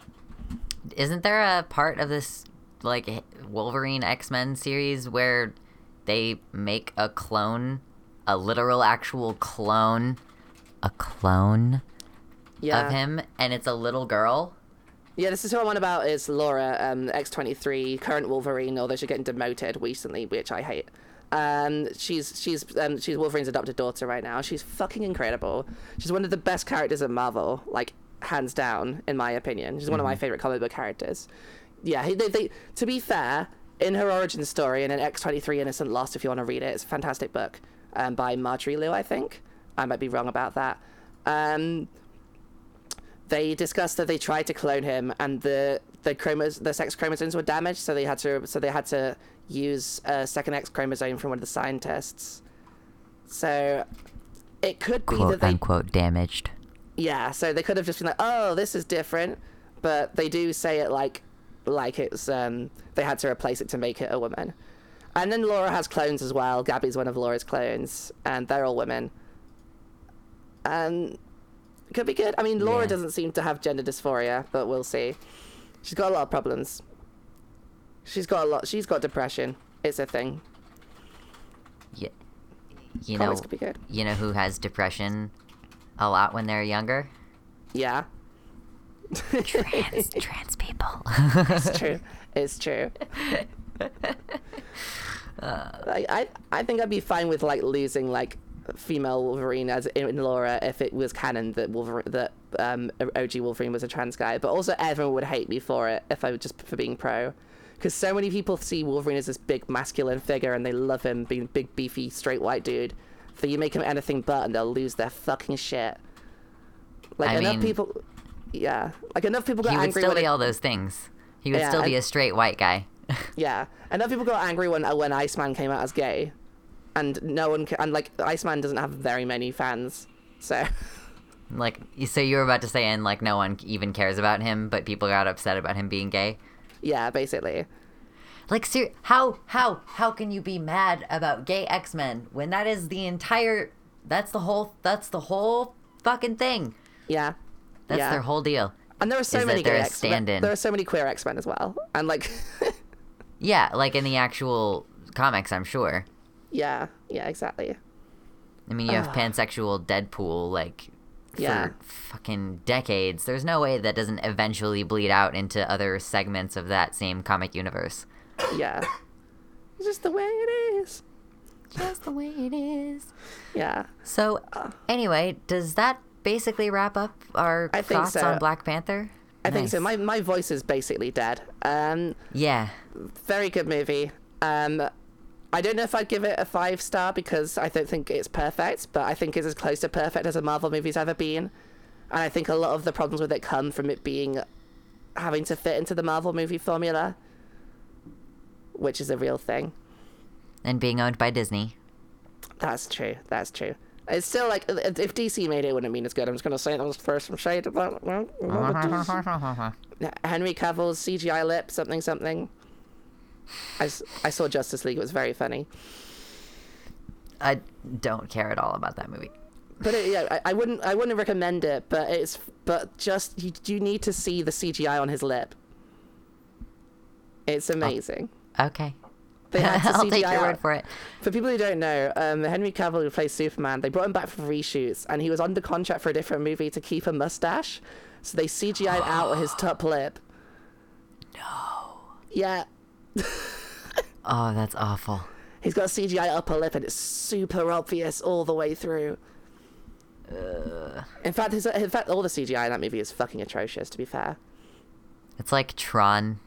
Isn't there a part of this like Wolverine X Men series where they make a clone, a literal actual clone, a clone Yeah, of him, and it's a little girl? yeah. This is who I'm on about is Laura, um, X23, current Wolverine, although she's getting demoted recently, which I hate. Um, she's she's um, she's Wolverine's adopted daughter right now. She's fucking incredible. She's one of the best characters in Marvel, like hands down, in my opinion. She's one of my favorite comic book characters. Yeah, he- they, they, to be fair, in her origin story and in X23 Innocent Lost, if you want to read it, it's a fantastic book um, by Marjorie Liu, I think. I might be wrong about that. Um, they discussed that they tried to clone him and the the chromosomes the sex chromosomes were damaged so they had to so they had to use a second x chromosome from one of the scientists so it could be Quote that they unquote damaged. yeah so they could have just been like oh this is different but they do say it like like it's um they had to replace it to make it a woman and then laura has clones as well. Gabby's one of laura's clones and they're all women. And could be good. I mean laura Yeah. doesn't seem to have gender dysphoria but we'll see. She's got a lot of problems. She's got a lot she's got depression. It's a thing. Yeah. You know, Comics could be good. you know who has depression a lot when they're younger? yeah. Trans trans people. it's true. It's true Like, I I think I'd be fine with like losing like female Wolverine as in, Laura if it was canon that Wolverine that um OG Wolverine was a trans guy, but also everyone would hate me for it if I was just for being pro. Because so many people see Wolverine as this big masculine figure and they love him being a big beefy straight white dude. That you make him anything but and they'll lose their fucking shit. Like I enough mean- people, yeah, like enough people got he would angry still be it- all those things. He would Yeah, still be a straight white guy. Yeah, and then people got angry when uh, when Iceman came out as gay, and no one ca- and like Iceman doesn't have very many fans, so like, so you were about to say, and like, no one even cares about him, but people got upset about him being gay. yeah, basically. Like, ser- how, how, how can you be mad about gay X Men when that is the entire, that's the whole, that's the whole fucking thing. Yeah, That's yeah. their whole deal. and there are so many gay X Men. There are so many queer X Men as well, and like, Yeah, like in the actual comics, I'm sure. yeah, yeah, exactly. I mean, you have Ugh. pansexual Deadpool, like, for Yeah. fucking decades. There's no way that doesn't eventually bleed out into other segments of that same comic universe. Yeah, it's just the way it is. Just the way it is. Yeah, So, anyway, does that basically wrap up our I thoughts so. on Black Panther? I think so. My my voice is basically dead. Um, Yeah. very good movie. Um, I don't know if I'd give it a five star because I don't think it's perfect, but I think it's as close to perfect as a Marvel movie's ever been. And I think a lot of the problems with it come from it being having to fit into the Marvel movie formula, which is a real thing. And being owned by Disney. That's true. That's true. It's still like if DC made it, it wouldn't mean it's good. I'm just gonna say it. I'm first from shade Henry Cavill's CGI lip, something something. I, I saw Justice League. It was very funny. I don't care at all about that movie. But it, yeah, I, I wouldn't I wouldn't recommend it. But it's but just you you need to see the CGI on his lip. It's oh, amazing. Okay. They had to. I'll CGI take your word for it. For people who don't know, um, Henry Cavill, who plays Superman, they brought him back for reshoots, and he was under contract for a different movie to keep a mustache. So they CGI'd out his top lip. No. Yeah, Oh, that's awful. he's got a CGI upper lip, and it's super obvious all the way through. In fact, his, in fact, all the CGI in that movie is fucking atrocious. To be fair. It's like Tron,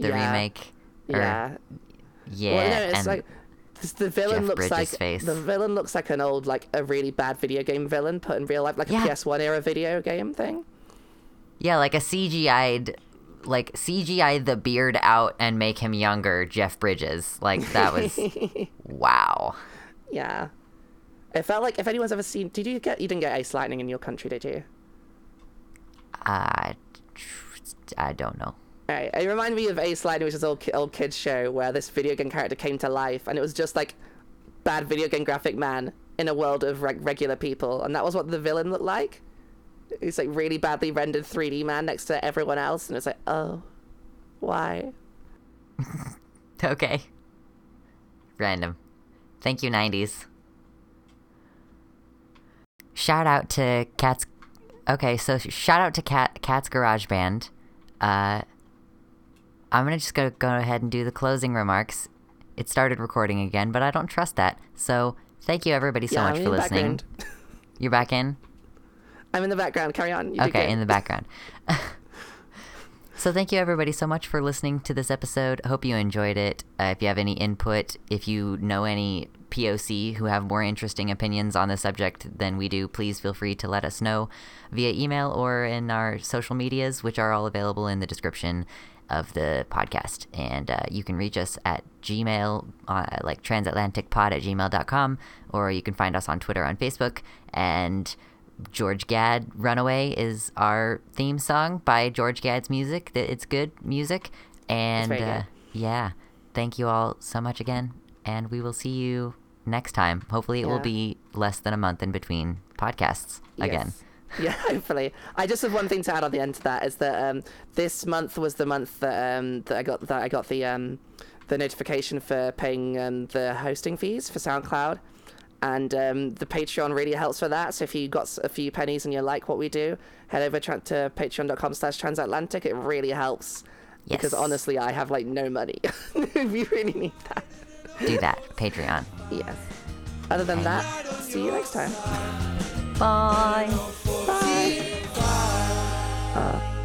the Yeah. remake. Or- Yeah. Yeah. well, no, it's like the villain Jeff looks Bridges' like face. the villain looks like an old, like a really bad video game villain put in real life, like Yeah. a PS1 era video game thing. yeah, like a CGI'd, like CGI the beard out and make him younger, Jeff Bridges. Like that was, wow. Yeah. It felt like if anyone's ever seen, did you get? You didn't get Ace Lightning in your country, did you? I, I don't know. It reminded me of Ace Lightning, which is an old old kids show where this video game character came to life, and it was just like bad video game graphic man in a world of reg- regular people, and that was what the villain looked like. He's like really badly rendered 3D man next to everyone else, and it's like, oh, why? Okay. Random. Thank you, 90s. Shout out to Kat's. Okay, so shout out to Kat Kat's Garage Band. Uh, I'm gonna just go go ahead and do the closing remarks. It started recording again, but I don't trust that. So thank you everybody so Yeah, much I'm for in listening. You're back in. I'm in the background. Carry on. You okay, in the background. so thank you everybody so much for listening to this episode. Hope you enjoyed it. Uh, if you have any input, if you know any POC who have more interesting opinions on the subject than we do, please feel free to let us know via email or in our social medias, which are all available in the description of the podcast. And uh, you can reach us at Gmail, uh, like transatlanticpod at gmail.com, or you can find us on Twitter, on Facebook, and George Gad Runaway is our theme song by George Gad's music. It's good music. And very uh, yeah, thank you all so much again. And we will see you next time. Hopefully, it will be less than a month in between podcasts again. Yes. Yeah, hopefully. I just have one thing to add on the end to that is that um, this month was the month that um, that I got that I got the um, the notification for paying um, the hosting fees for SoundCloud, and um, the Patreon really helps for that. So if you got a few pennies and you like what we do, head over tra- to patreon.com/slash transatlantic. It really helps because honestly, I have like no money. if you really need that, Do that. Patreon. yes. Other than that, see you next time. Bye. Bye. Bye. Uh.